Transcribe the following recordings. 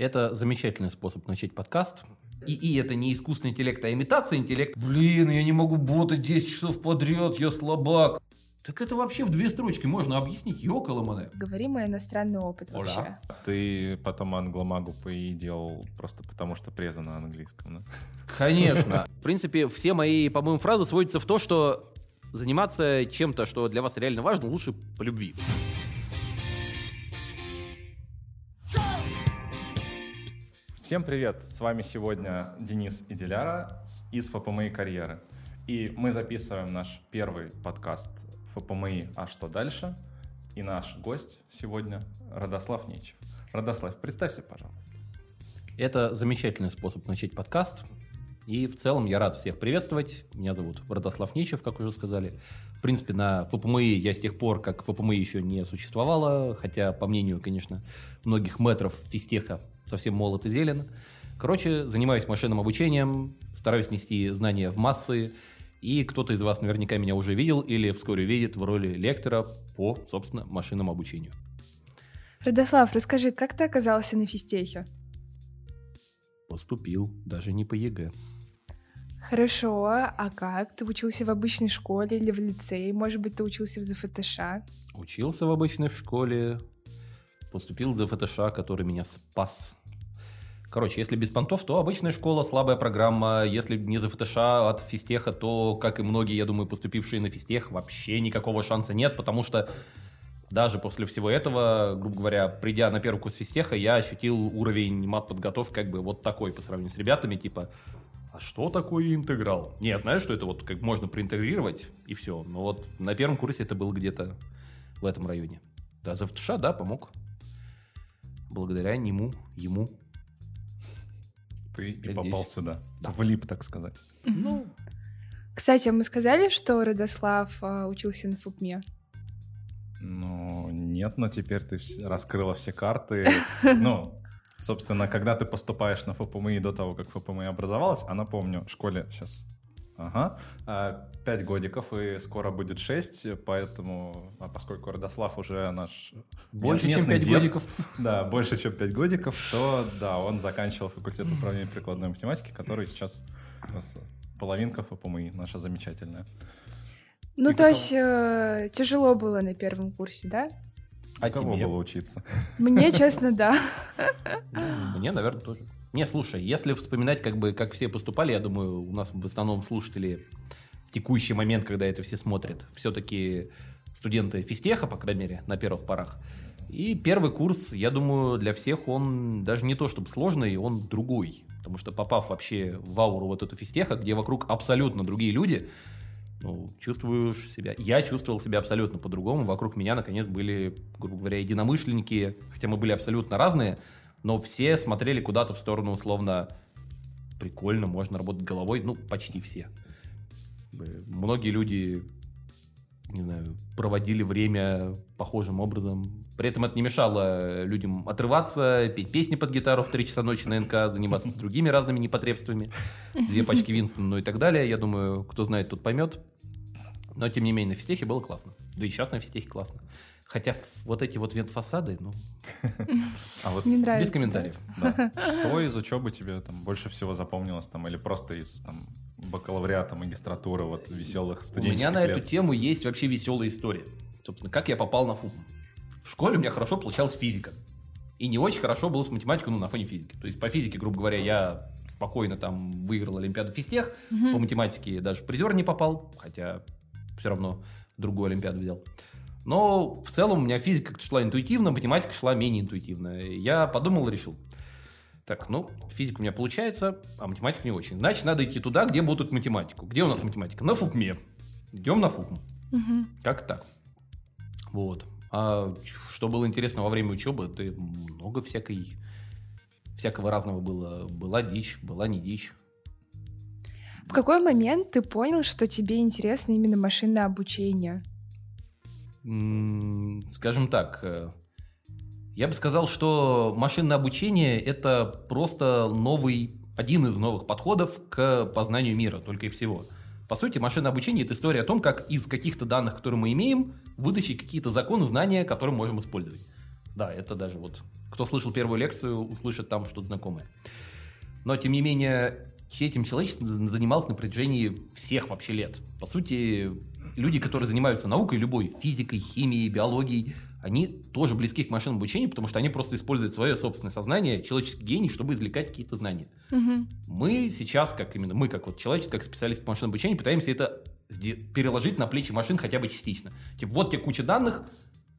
Это замечательный способ начать подкаст. И, и это не искусственный интеллект, а имитация интеллекта. Блин, я не могу бота 10 часов подряд, я слабак. Так это вообще в две строчки можно объяснить, ёкаламане. Говорим о иностранный опыт Оля. вообще. Ты потом англомагу ПИ делал просто потому, что преза на английском, да? Конечно. В принципе, все мои, по-моему, фразы сводятся в то, что заниматься чем-то, что для вас реально важно, лучше по любви. Всем привет! С вами сегодня Денис и Диляра из ФПМИ карьеры. И мы записываем наш первый подкаст ФПМИ «А что дальше?» И наш гость сегодня Радослав Нечев. Радослав, представься, пожалуйста. Это замечательный способ начать подкаст. И в целом я рад всех приветствовать. Меня зовут Владислав Нечев, как уже сказали. В принципе, на ФПМИ я с тех пор, как ФПМИ еще не существовало, хотя, по мнению, конечно, многих мэтров физтеха совсем молод и зелен. Короче, занимаюсь машинным обучением, стараюсь нести знания в массы, и кто-то из вас наверняка меня уже видел или вскоре видит в роли лектора по, собственно, машинному обучению. Радослав, расскажи, как ты оказался на физтехе? Поступил, даже не по ЕГЭ. Хорошо, а как? Ты учился в обычной школе или в лицее? Может быть, ты учился в ЗФТШ? Учился в обычной школе, поступил в ФТШ, который меня спас. Короче, если без понтов, то обычная школа, слабая программа. Если не за ФТШ от физтеха, то, как и многие, я думаю, поступившие на физтех, вообще никакого шанса нет, потому что даже после всего этого, грубо говоря, придя на первый курс физтеха, я ощутил уровень мат-подготовки как бы вот такой по сравнению с ребятами, типа, а что такое интеграл? Не, знаю, что это вот как можно проинтегрировать, и все. Но вот на первом курсе это было где-то в этом районе. Да, за ФТШ, да, помог. Благодаря нему, ему. Ты и попал сюда. Да. Влип, так сказать. Ну, Кстати, мы сказали, что Радослав а, учился на ФУПМе? Ну, нет, но теперь ты раскрыла все карты. Ну, собственно, когда ты поступаешь на ФПМИ до того, как ФПМИ образовалась, а напомню, в школе сейчас Ага. А, Пять годиков, и скоро будет шесть, поэтому, а поскольку Родослав уже наш больше, чем 5 дед, годиков. Да, больше, чем пять годиков, то да, он заканчивал факультет управления прикладной математики, который сейчас у нас половинка ФПМИ, наша замечательная. Ну, И то каково? есть э, тяжело было на первом курсе, да? А У кого тебе? было учиться? Мне, честно, да. Мне, наверное, тоже. Не, слушай, если вспоминать, как бы, как все поступали, я думаю, у нас в основном слушатели в текущий момент, когда это все смотрят, все-таки студенты физтеха, по крайней мере, на первых порах. И первый курс, я думаю, для всех он даже не то чтобы сложный, он другой. Потому что попав вообще в ауру вот эту физтеха, где вокруг абсолютно другие люди, ну, чувствуешь себя... Я чувствовал себя абсолютно по-другому. Вокруг меня, наконец, были, грубо говоря, единомышленники, хотя мы были абсолютно разные, но все смотрели куда-то в сторону, условно, прикольно, можно работать головой, ну, почти все. Многие люди, не знаю, проводили время похожим образом. При этом это не мешало людям отрываться, петь песни под гитару в 3 часа ночи на НК, заниматься другими разными непотребствами, две пачки Винстона, ну и так далее. Я думаю, кто знает, тот поймет. Но, тем не менее, на физтехе было классно. Да и сейчас на физтехе классно. Хотя вот эти вот вент-фасады, ну, А вот Не нравится. без комментариев. Да. Что из учебы тебе там больше всего запомнилось там или просто из там бакалавриата, магистратуры, вот веселых У студенческих меня на лет? эту тему есть вообще веселая история. Собственно, как я попал на ФУП. В школе у меня хорошо получалась физика. И не очень хорошо было с математикой, ну, на фоне физики. То есть по физике, грубо говоря, я спокойно там выиграл Олимпиаду физтех. По математике даже призер не попал, хотя все равно другую Олимпиаду взял. Но в целом у меня физика шла интуитивно, математика шла менее интуитивно. Я подумал и решил. Так, ну, физика у меня получается, а математика не очень. Значит, надо идти туда, где будут математику. Где у нас математика? На ФУПМе. Идем на ФУПМ. Мгм. Как так? Вот. А что было интересно во время учебы, это много всякой, всякого разного было. Была дичь, была не дичь. В какой момент ты понял, что тебе интересно именно машинное обучение? Скажем так, э, я бы сказал, что машинное обучение это просто новый, один из новых подходов к познанию мира, только и всего. По сути, машинное обучение это история о том, как из каких-то данных, которые мы имеем, вытащить какие-то законы, знания, которые можем использовать. Да, это даже вот кто слышал первую лекцию, услышит там что-то знакомое. Но, тем не менее, этим человечество занималось на протяжении всех вообще лет. По сути, люди, которые занимаются наукой любой, физикой, химией, биологией, они тоже близки к машинному обучению, потому что они просто используют свое собственное сознание, человеческий гений, чтобы извлекать какие-то знания. Мгм. Мы сейчас, как именно мы, как вот человечество, как специалист по машинному обучению, пытаемся это переложить на плечи машин хотя бы частично. Типа, вот тебе куча данных,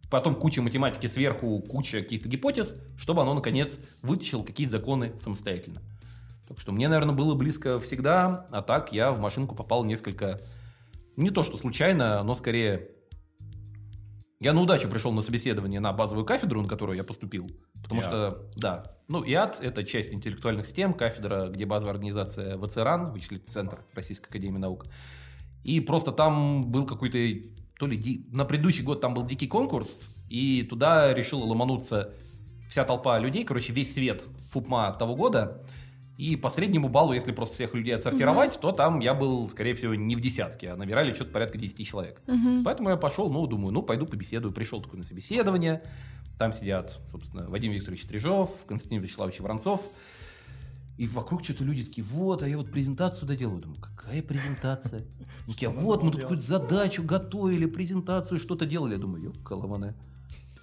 потом куча математики сверху, куча каких-то гипотез, чтобы оно, наконец, вытащило какие-то законы самостоятельно. Так что мне, наверное, было близко всегда, а так я в машинку попал несколько... Не то, что случайно, но скорее... Я на удачу пришел на собеседование на базовую кафедру, на которую я поступил. Потому ИАД. что, да, ну, ИАД — это часть интеллектуальных систем, кафедра, где базовая организация ВЦРАН, вычислительный центр Российской Академии Наук. И просто там был какой-то, то ли ди- на предыдущий год там был дикий конкурс, и туда решила ломануться вся толпа людей, короче, весь свет ФУПМА того года. И по среднему баллу, если просто всех людей отсортировать, то там я был, скорее всего, не в десятке, а набирали что-то порядка 10 человек. Мгм. Поэтому я пошел, ну, думаю, ну, пойду побеседую. Пришел такой на собеседование. Там сидят, собственно, Вадим Викторович Стрижов, Константин Вячеславович Воронцов. И вокруг что-то люди такие, вот, а я вот презентацию доделаю. Думаю, какая презентация? Они такие, «А надо вот, мы тут делать?» какую-то задачу готовили, презентацию, что-то делали. Я думаю, ёп, коломане.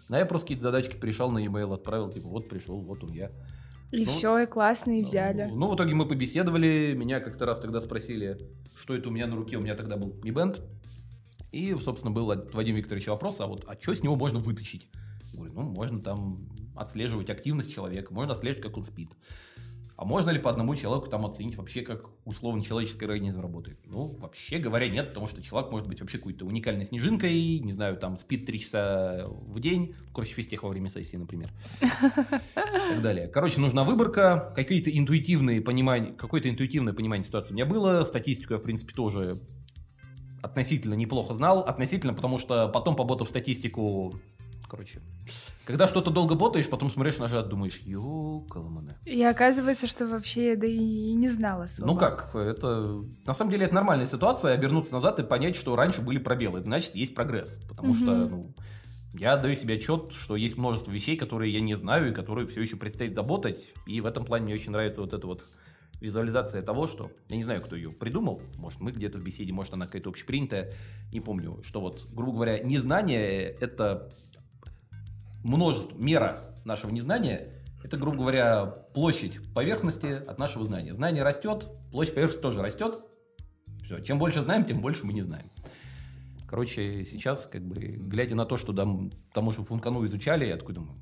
А я просто какие-то задачки пришел на e-mail, отправил, типа, вот пришел, вот он я. И Ну, все, и классно, и взяли. Ну, в итоге мы побеседовали, меня как-то раз тогда спросили, что это у меня на руке, у меня тогда был Mi Band. И, собственно, был от Вадима Викторовича вопрос, а вот, а что с него можно вытащить? Говорю, ну, можно там отслеживать активность человека, можно отслеживать, как он спит. А можно ли по одному человеку там оценить вообще, как условно человеческий организм работает? Ну, вообще говоря, нет, потому что человек может быть вообще какой-то уникальной снежинкой, не знаю, там спит три часа в день, короче, физтех во время сессии, например и так далее. Короче, нужна выборка, какие-то интуитивные понимания, какое-то интуитивное понимание ситуации у меня было, статистику я, в принципе, тоже относительно неплохо знал, относительно, потому что потом, поботав статистику, короче, когда что-то долго ботаешь, потом смотришь нажат, думаешь, ёкаламане. И оказывается, что вообще да и не знала особо. Ну как, это... На самом деле это нормальная ситуация, обернуться назад и понять, что раньше были пробелы, значит, есть прогресс. Потому что, Мгм. ну, я даю себе отчет, что есть множество вещей, которые я не знаю и которые все еще предстоит заботать. И в этом плане мне очень нравится вот эта вот визуализация того, что... Я не знаю, кто ее придумал. Может, мы где-то в беседе, может, она какая-то общепринятая. Не помню, что вот, грубо говоря, незнание — это множество, мера нашего незнания — это, грубо говоря, площадь поверхности от нашего знания. Знание растет, площадь поверхности тоже растет. Все. Чем больше знаем, тем больше мы не знаем. Короче, сейчас, как бы, глядя на то, что там, тому же Функану изучали, я такой думаю,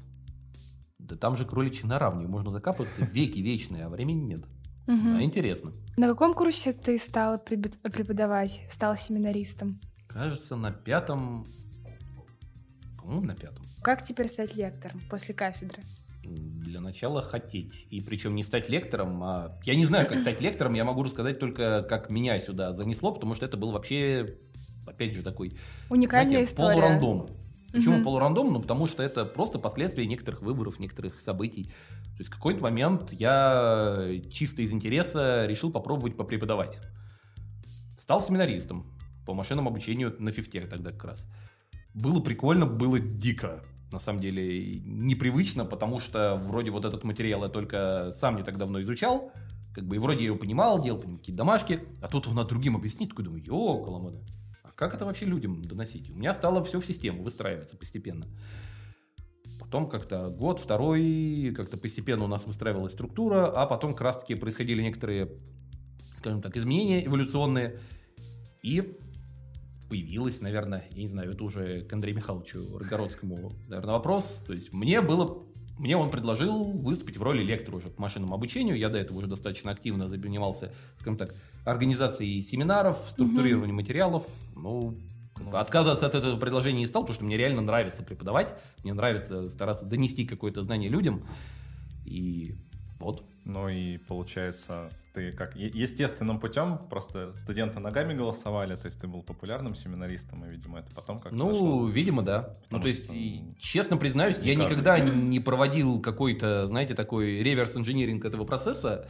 да там же кроличьи на равне, можно закапываться веки вечные, а времени нет. Мгм. А интересно. На каком курсе ты стала препод- преподавать, стала семинаристом? Кажется, на пятом, по-моему, на пятом. Как теперь стать лектором после кафедры? Для начала хотеть. И причем не стать лектором, а... Я не знаю, как стать лектором, я могу рассказать только, как меня сюда занесло, потому что это был вообще, опять же, такой Уникальная знаете, история. полурандом. Почему Мгм. полурандом? Ну, потому что это просто последствия некоторых выборов, некоторых событий. То есть в какой-то момент я чисто из интереса решил попробовать попреподавать. Стал семинаристом по машинному обучению на фифте тогда как раз. Было прикольно, было дико. На самом деле непривычно, потому что вроде вот этот материал я только сам не так давно изучал, как бы и вроде я его понимал, делал по нему какие-то домашки, а тут он другим объяснить, такой думаю, ёкаламада. А как это вообще людям доносить? У меня стало все в систему выстраиваться постепенно. Потом как-то год, второй, как-то постепенно у нас выстраивалась структура, а потом как раз-таки происходили некоторые, скажем так, изменения эволюционные. И появилась, наверное, я не знаю, это уже к Андрею Михайловичу Рогородскому, наверное, вопрос. То есть мне было, мне он предложил выступить в роли лектора уже по машинному обучению. Я до этого уже достаточно активно занимался, скажем так, организацией семинаров, структурированием материалов. Ну, отказываться от этого предложения не стал, потому что мне реально нравится преподавать, мне нравится стараться донести какое-то знание людям. И вот. Ну и получается, ты как естественным путем просто студенты ногами голосовали, то есть ты был популярным семинаристом, и, видимо, это потом как-то Ну, дошло. видимо, да. ну, Потому то есть, что, и, ну, честно признаюсь, не я каждый. никогда не проводил какой-то, знаете, такой реверс-инжиниринг этого процесса.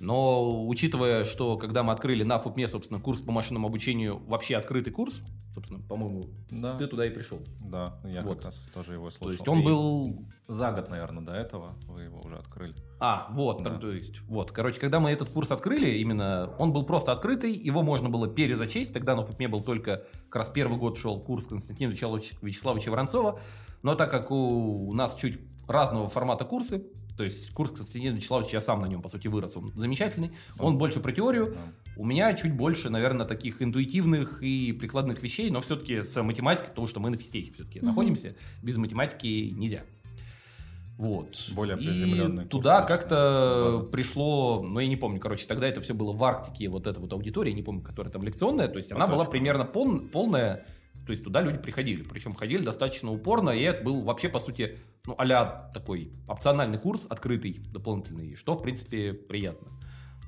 Но учитывая, что когда мы открыли на ФУПМе, собственно, курс по машинному обучению, вообще открытый курс, собственно, по-моему, Да, ты туда и пришел. да, я Вот. как раз тоже его слушал. То есть он И был За год, наверное, до этого вы его уже открыли. А, вот, Да. то есть, вот, короче, когда мы этот курс открыли, именно он был просто открытый, его можно было перезачесть, тогда на ФУПМе был только, как раз первый год шел курс Константина Вячеславовича Воронцова, но так как у нас чуть разного формата курсы, то есть курс Константина Вячеславовича, я сам на нем, по сути, вырос, он замечательный, он Да. больше про теорию, Да. у меня чуть больше, наверное, таких интуитивных и прикладных вещей, но все-таки с математикой, потому что мы на физтехе все-таки Мгм. находимся, без математики нельзя. Вот. Более И приземленный курс, туда как-то пришло, ну я не помню, короче, тогда это все было в Арктике, вот эта вот аудитория, не помню, которая там лекционная, то есть она была Поточка. примерно пол- полная, то есть туда люди приходили, причем ходили достаточно упорно, и это был вообще, по сути, ну, а такой опциональный курс, открытый, дополнительный, что, в принципе, приятно.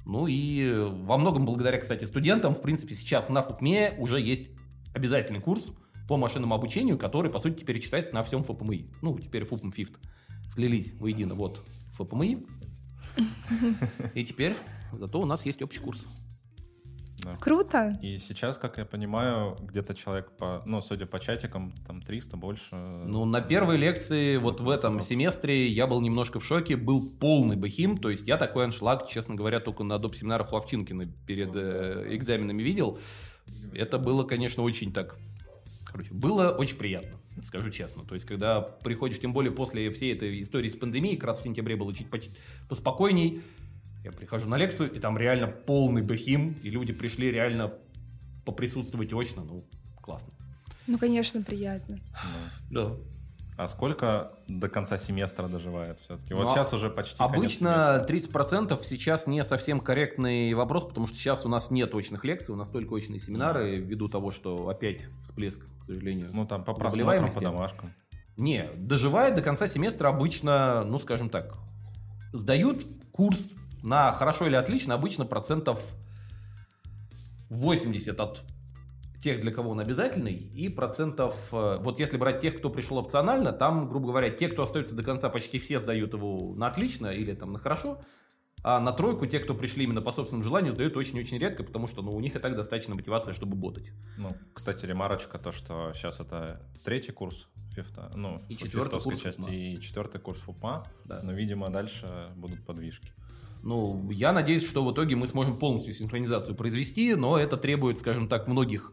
Ну и во многом благодаря, кстати, студентам, в принципе, сейчас на ФУПМе уже есть обязательный курс по машинному обучению, который, по сути, теперь читается на всем ФПМИ. Ну, теперь ФУПМ ФИФТ. Слились воедино. Вот ФПМИ. И теперь зато у нас есть общий курс. Да. Круто. И сейчас, как я понимаю, где-то человек по, ну, судя по чатикам, там 300 больше. Ну, на первой лекции, вот в этом семестре, я был немножко в шоке. Был полный бахим. То есть я такой аншлаг, честно говоря, только на доп. семинарах у Овчинкина перед э, экзаменами видел. Это было, конечно, очень так... Короче, было очень приятно, скажу честно. То есть, когда приходишь, тем более после всей этой истории с пандемией, как раз в сентябре было чуть поч- поспокойней, я прихожу на лекцию, и там реально полный бахим, и люди пришли реально поприсутствовать очно. Ну, классно. Ну, конечно, приятно. Да. А сколько до конца семестра доживает все-таки? Вот Ну, сейчас уже почти Обычно семестра. 30% сейчас не совсем корректный вопрос, потому что сейчас у нас нет очных лекций, у нас только очные семинары, ввиду того, что опять всплеск, к сожалению. Ну, там по просмотрам, по домашкам. Не, доживает до конца семестра обычно, ну, скажем так, сдают курс на хорошо или отлично обычно процентов 80 от тех, для кого он обязательный, и процентов, э, вот если брать тех, кто пришел опционально, там, грубо говоря, те, кто остаются до конца, почти все сдают его на отлично или там на хорошо, а на тройку те, кто пришли именно по собственному желанию, сдают очень-очень редко, потому что ну, у них и так достаточно мотивации, чтобы ботать. Ну, кстати, ремарочка, то, что сейчас это третий курс фифта, ну, И четвертый курс части, и четвертый курс ФУПМА, Да. но, видимо, дальше будут подвижки. Ну, я надеюсь, что в итоге мы сможем полностью синхронизацию произвести, но это требует, скажем так, многих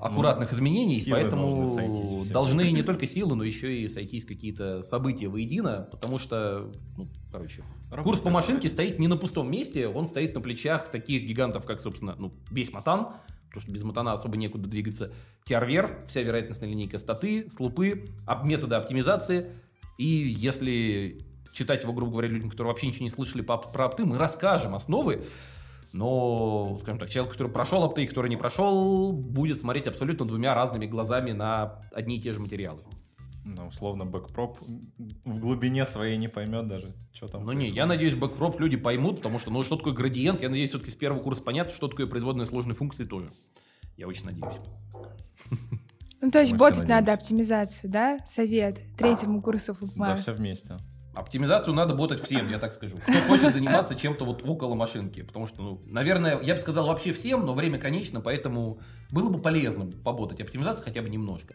аккуратных изменений, силы поэтому должны сойтись все. должны не только силы, но еще и сойтись какие-то события воедино, потому что, ну, короче, курс по машинке стоит не на пустом месте, он стоит на плечах таких гигантов, как, собственно, ну, весь Матан, потому что без матана особо некуда двигаться, теорвер, вся вероятностная линейка статы, слупы, методы оптимизации, и если читать его, грубо говоря, людям, которые вообще ничего не слышали по- про опты, мы расскажем основы, но, скажем так, человек, который прошел опты и который не прошел, будет смотреть абсолютно двумя разными глазами на одни и те же материалы. Ну, условно, backprop в глубине своей не поймет даже, что там Ну не, я надеюсь, backprop люди поймут, потому что, ну, что такое градиент, я надеюсь, все-таки с первого курса понятно, что такое производная сложной функции тоже. Я очень надеюсь. Ну, то есть ботать надо оптимизацию, да? Совет третьему курсу Да, ФУПМА. все вместе. Оптимизацию надо ботать всем, я так скажу. Кто хочет заниматься чем-то вот около машинки. Потому что, ну, наверное, я бы сказал вообще всем, но время конечно, поэтому было бы полезно поботать оптимизацию хотя бы немножко.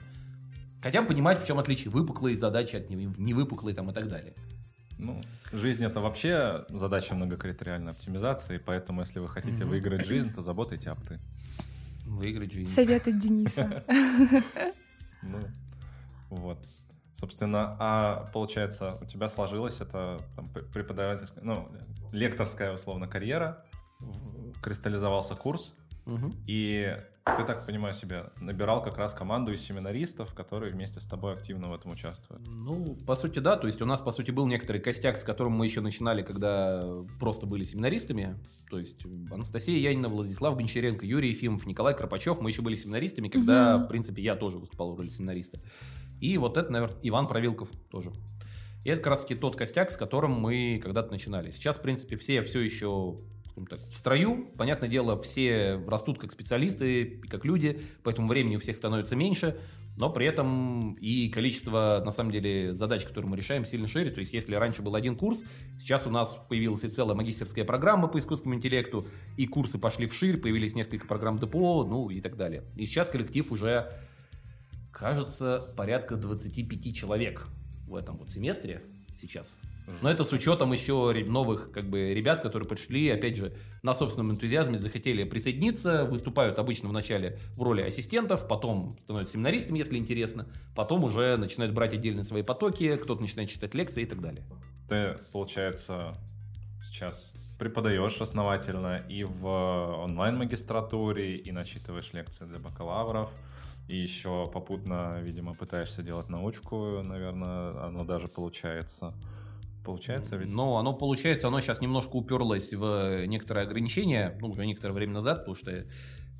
Хотя бы понимать, в чем отличие выпуклые задачи от не- невыпуклой там и так далее. Ну, жизнь это вообще задача многокритериальной оптимизации, поэтому если вы хотите Мгм. выиграть жизнь, то заботайте опты. Выиграть жизнь. Совет от Дениса. Ну, вот. Собственно, а получается, у тебя сложилась это там, преподавательская, ну, лекторская, условно, карьера, кристаллизовался курс, Мгм. и ты, так понимаю, себе набирал как раз команду из семинаристов, которые вместе с тобой активно в этом участвуют. Ну, по сути, да. То есть у нас, по сути, был некоторый костяк, с которым мы еще начинали, когда просто были семинаристами. То есть Анастасия Янина, Владислав Гончаренко, Юрий Ефимов, Николай Кропачев. Мы еще были семинаристами, когда, Мгм. в принципе, я тоже выступал в роли семинариста. И вот это, наверное, Иван Провилков тоже. И это как раз таки тот костяк, с которым мы когда-то начинали. Сейчас, в принципе, все все еще, так, в строю. Понятное дело, все растут как специалисты, как люди, поэтому времени у всех становится меньше, но при этом и количество, на самом деле, задач, которые мы решаем, сильно шире. То есть, если раньше был один курс, сейчас у нас появилась и целая магистерская программа по искусственному интеллекту, и курсы пошли вширь, появились несколько программ ДПО, ну и так далее. И сейчас коллектив уже, кажется, порядка 25 человек в этом вот семестре сейчас. Но это с учетом еще новых как бы ребят, которые пришли, опять же, на собственном энтузиазме захотели присоединиться, выступают обычно в начале в роли ассистентов, потом становятся семинаристами, если интересно, потом уже начинают брать отдельные свои потоки, кто-то начинает читать лекции и так далее. Ты, получается, сейчас преподаешь основательно и в онлайн-магистратуре, и начитываешь лекции для бакалавров, и еще попутно, видимо, пытаешься делать научку, наверное, оно даже получается. Получается ведь? Ну, оно получается, оно сейчас немножко уперлось в некоторые ограничения, ну, уже некоторое время назад, потому что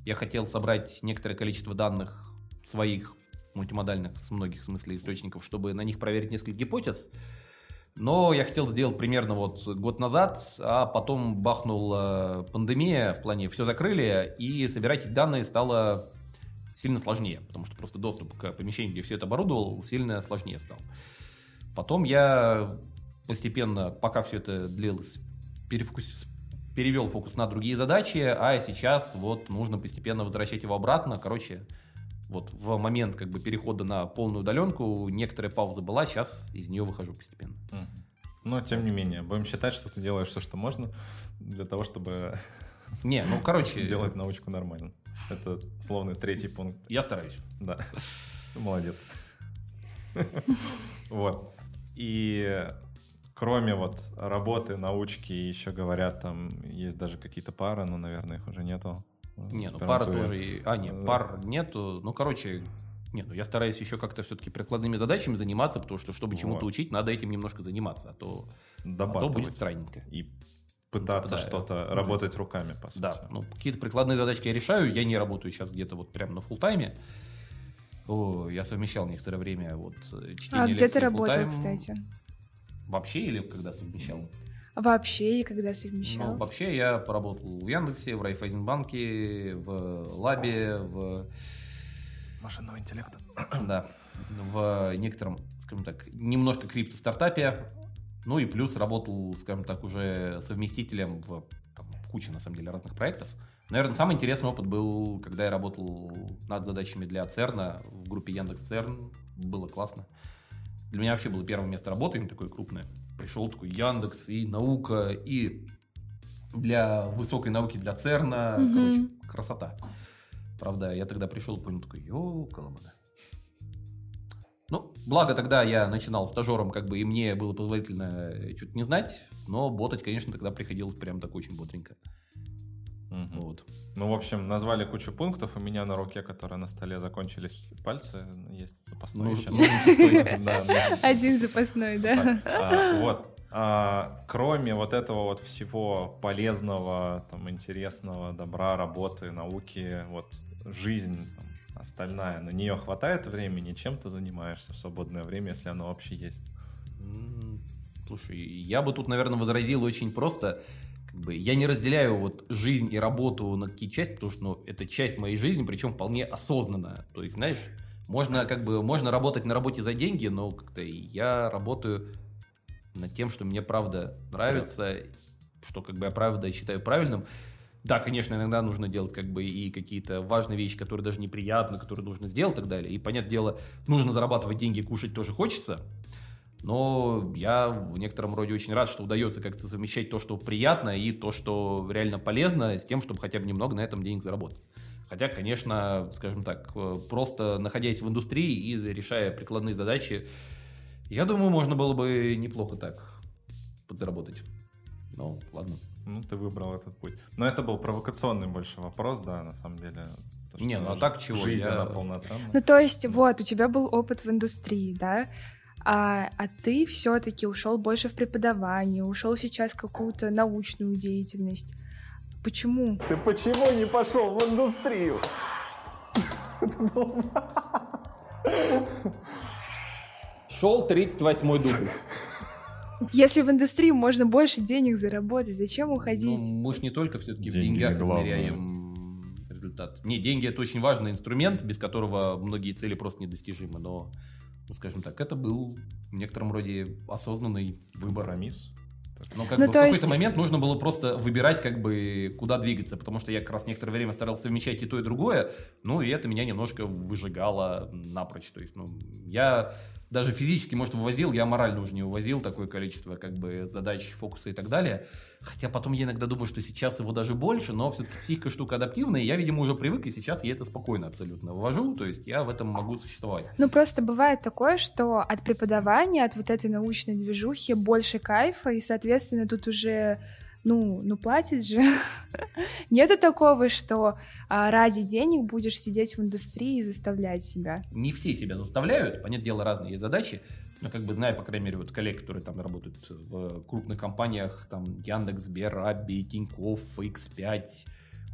я хотел собрать некоторое количество данных своих мультимодальных с многих смысле источников, чтобы на них проверить несколько гипотез. Но я хотел сделать примерно вот год назад, а потом бахнула пандемия, в плане все закрыли, и собирать эти данные стало сильно сложнее, потому что просто доступ к помещению, где все это оборудовал, сильно сложнее стал. Потом я постепенно, пока все это длилось, перефокус... перевел фокус на другие задачи, а сейчас вот нужно постепенно возвращать его обратно. Короче, вот в момент как бы перехода на полную удаленку некоторая пауза была, сейчас из нее выхожу постепенно. Но, тем не менее, будем считать, что ты делаешь все, что можно для того, чтобы не, ну, короче... делать научку нормально. Это словно третий пункт. Я стараюсь. Да. Молодец. Вот. И кроме вот работы, научки, еще говорят, там есть даже какие-то пары, но, наверное, их уже нету. Не, ну пара тоже... А, нет, пар нету. Ну, короче, нет, ну я стараюсь еще как-то все-таки прикладными задачами заниматься, потому что, чтобы вот. чему-то учить, надо этим немножко заниматься, а то, а то будет странненько. И пытаться да, что-то работать руками, по сути. Да, ну какие-то прикладные задачки я решаю, я не работаю сейчас где-то вот прямо на фулл тайме. О, я совмещал некоторое время вот чтение А где ты работал, кстати? Вообще или когда совмещал? Вообще и когда совмещал? Ну, вообще я поработал в Яндексе, в Райфайзенбанке, в Лабе, в... Машинного интеллекта. Да, в некотором, скажем так, немножко крипто-стартапе. Ну и плюс работал, скажем так, уже совместителем в там, куче, на самом деле, разных проектов. Наверное, самый интересный опыт был, когда я работал над задачами для ЦЕРНа в группе Яндекс ЦЕРН. Было классно. Для меня вообще было первое место работы, именно такое крупное. Пришел такой Яндекс и наука, и для высокой науки, для ЦЕРНа. Mm-hmm. Короче, красота. Правда, я тогда пришел, понял, такой, йоу, колобада. Ну, благо тогда я начинал стажером, как бы и мне было позволительно чуть не знать, но ботать, конечно, тогда приходилось прям так очень бодренько. Угу. Вот. Ну, в общем, назвали кучу пунктов. У меня на руке, которая на столе, закончились пальцы. Есть запасной еще. Один запасной, да. А, вот. А, кроме вот этого вот всего полезного, там, интересного, добра, работы, науки, вот жизнь остальная, на нее хватает времени, чем ты занимаешься в свободное время, если оно вообще есть? Слушай, я бы тут, наверное, возразил очень просто как бы, я не разделяю вот жизнь и работу на такие части, потому что ну, это часть моей жизни, причем вполне осознанно. То есть, знаешь, можно как бы можно работать на работе за деньги, но как-то я работаю над тем, что мне правда нравится, что как бы я правда считаю правильным. Да, конечно, иногда нужно делать как бы и какие-то важные вещи, которые даже неприятны, которые нужно сделать и так далее. И, понятное дело, нужно зарабатывать деньги, кушать тоже хочется. Но я в некотором роде очень рад, что удается как-то совмещать то, что приятно, и то, что реально полезно, с тем, чтобы хотя бы немного на этом денег заработать. Хотя, конечно, скажем так, э, просто находясь в индустрии и решая прикладные задачи, я думаю, можно было бы неплохо так подзаработать. Ну, ладно. Ну, ты выбрал этот путь. Но это был провокационный больше вопрос, да, на самом деле. То, не, ну а так чего? Жизнь, я... она полноценная. Ну, то есть, вот, у тебя был опыт в индустрии, да? а, а ты все-таки ушел больше в преподавание, ушел сейчас в какую-то научную деятельность. Почему? Ты почему не пошел в индустрию? Шел 38-й дубль. Если в индустрии можно больше денег заработать, зачем уходить? Ну, мы ж не только все-таки в деньгах измеряем результат. Не, деньги это очень важный инструмент, без которого многие цели просто недостижимы, но, ну, скажем так, это был в некотором роде осознанный выбор. Компромисс. Но как Ну, бы в то какой-то есть- момент нужно было просто выбирать, как бы, куда двигаться, потому что я как раз некоторое время старался совмещать и то, и другое, ну, и это меня немножко выжигало напрочь. То есть, ну, я даже физически, может, вывозил, я морально уже не вывозил такое количество, как бы, задач, фокуса и так далее. Хотя потом я иногда думаю, что сейчас его даже больше, но все-таки психика штука адаптивная, и я, видимо, уже привык, и сейчас я это спокойно абсолютно вывожу, то есть я в этом могу существовать. Ну, просто бывает такое, что от преподавания, от вот этой научной движухи больше кайфа, и, соответственно, тут уже, ну, ну платят же. Нету такого, что а, ради денег будешь сидеть в индустрии и заставлять себя. не все себя заставляют, понятное дело, разные есть задачи, но как бы знаю, по крайней мере, вот коллег, которые там работают в крупных компаниях, там Яндекс, Сбер, Абби, Тинькофф, X5,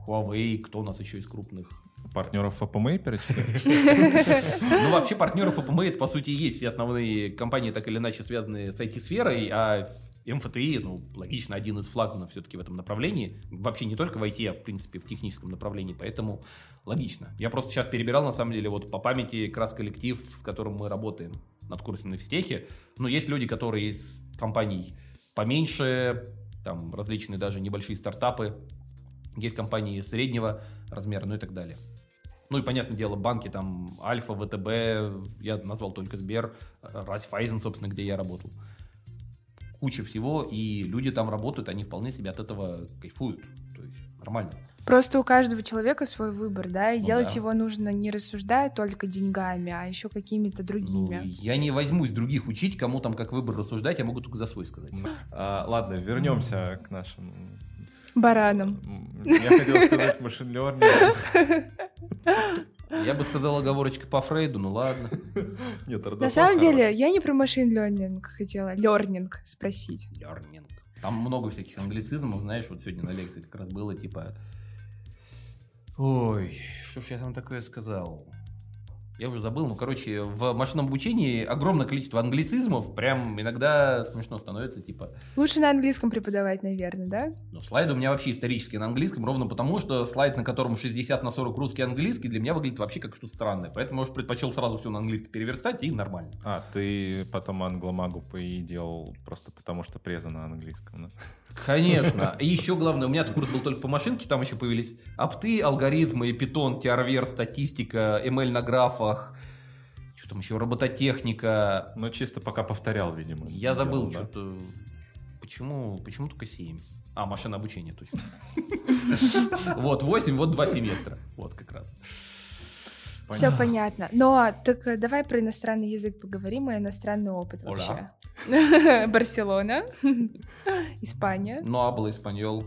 Huawei, кто у нас еще из крупных? Партнеров ФПМ перечисляешь? Ну, вообще, партнеров ФПМ, это, по сути, есть все основные компании, так или иначе, связанные с IT-сферой, а МФТИ, ну, логично, один из флагманов все-таки в этом направлении. Вообще не только в IT, а, в принципе, в техническом направлении, поэтому логично. Я просто сейчас перебирал, на самом деле, вот по памяти как раз коллектив, с которым мы работаем над курсом на физтехе. Но есть люди, которые из компаний поменьше, там различные даже небольшие стартапы, есть компании среднего размера, ну и так далее. Ну и, понятное дело, банки, там, Альфа, ВТБ, я назвал только Сбер, Райфайзен, собственно, где я работал. Куча всего, и люди там работают, они вполне себе от этого кайфуют. То есть нормально. Просто у каждого человека свой выбор, да, и Ну делать да. его нужно не рассуждая только деньгами, а еще какими-то Ну, другими. я не возьмусь других учить, кому там как выбор рассуждать, я могу только за свой сказать. А, Ладно, вернемся к нашим... Баранам. М, Я хотел сказать машин learning. Я бы сказал оговорочка по Фрейду, ну ладно. Нет, На самом деле, я не про машин learning хотела, learning спросить. Learning. Там много всяких англицизмов, знаешь, вот сегодня на лекции как раз было, типа... Ой, что ж я там такое сказал? Я уже забыл, ну, короче, в машинном обучении огромное количество англицизмов, прям иногда смешно становится, типа... Лучше на английском преподавать, наверное, да? Ну, слайды у меня вообще исторические на английском, ровно потому, что слайд, на котором 60 на 40 русский английский, для меня выглядит вообще как что-то странное. Поэтому, может, предпочел сразу все на английский переверстать, и нормально. А, ты потом англомагу ПИ делал просто потому, что преза на английском, да? Конечно. И еще главное, у меня курс был только по машинке, там еще появились апты, алгоритмы, питон, TRVR, статистика, ML на графах, что там еще, робототехника. Ну, чисто пока повторял, видимо. Я забыл, делал, да? что-то... Почему, почему только 7? А, машина обучения, точно. Вот 8, вот 2 семестра. Вот как раз. Все понятно. Но так э, давай про иностранный язык поговорим и иностранный опыт вообще. Барселона, Испания. Ну, а был испаньол.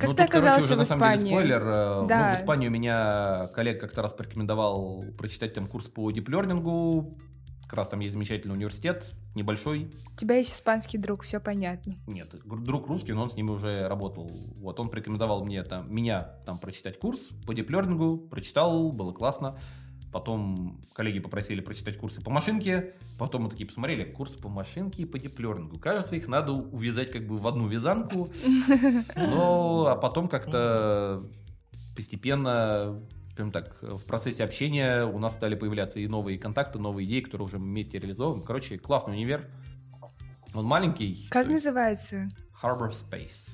Как Ну, ты тут, короче, оказался уже, в на самом деле, Испании? спойлер. э, Да. Ну, в Испании у меня коллега как-то раз порекомендовал прочитать там курс по диплернингу. Как раз там есть замечательный университет, небольшой. У тебя есть испанский друг, все понятно. Нет, друг русский, но он с ними уже работал. Вот, он порекомендовал мне там, меня там прочитать курс по диплернингу. Прочитал, было классно. Потом коллеги попросили прочитать курсы по машинке. Потом мы такие посмотрели, курсы по машинке и по диплернингу. Кажется, их надо увязать как бы в одну вязанку. Но, а потом как-то постепенно, скажем так, в процессе общения у нас стали появляться и новые контакты, новые идеи, которые уже вместе реализовываем. Короче, классный универ. Он маленький. Как называется? Harbor Space.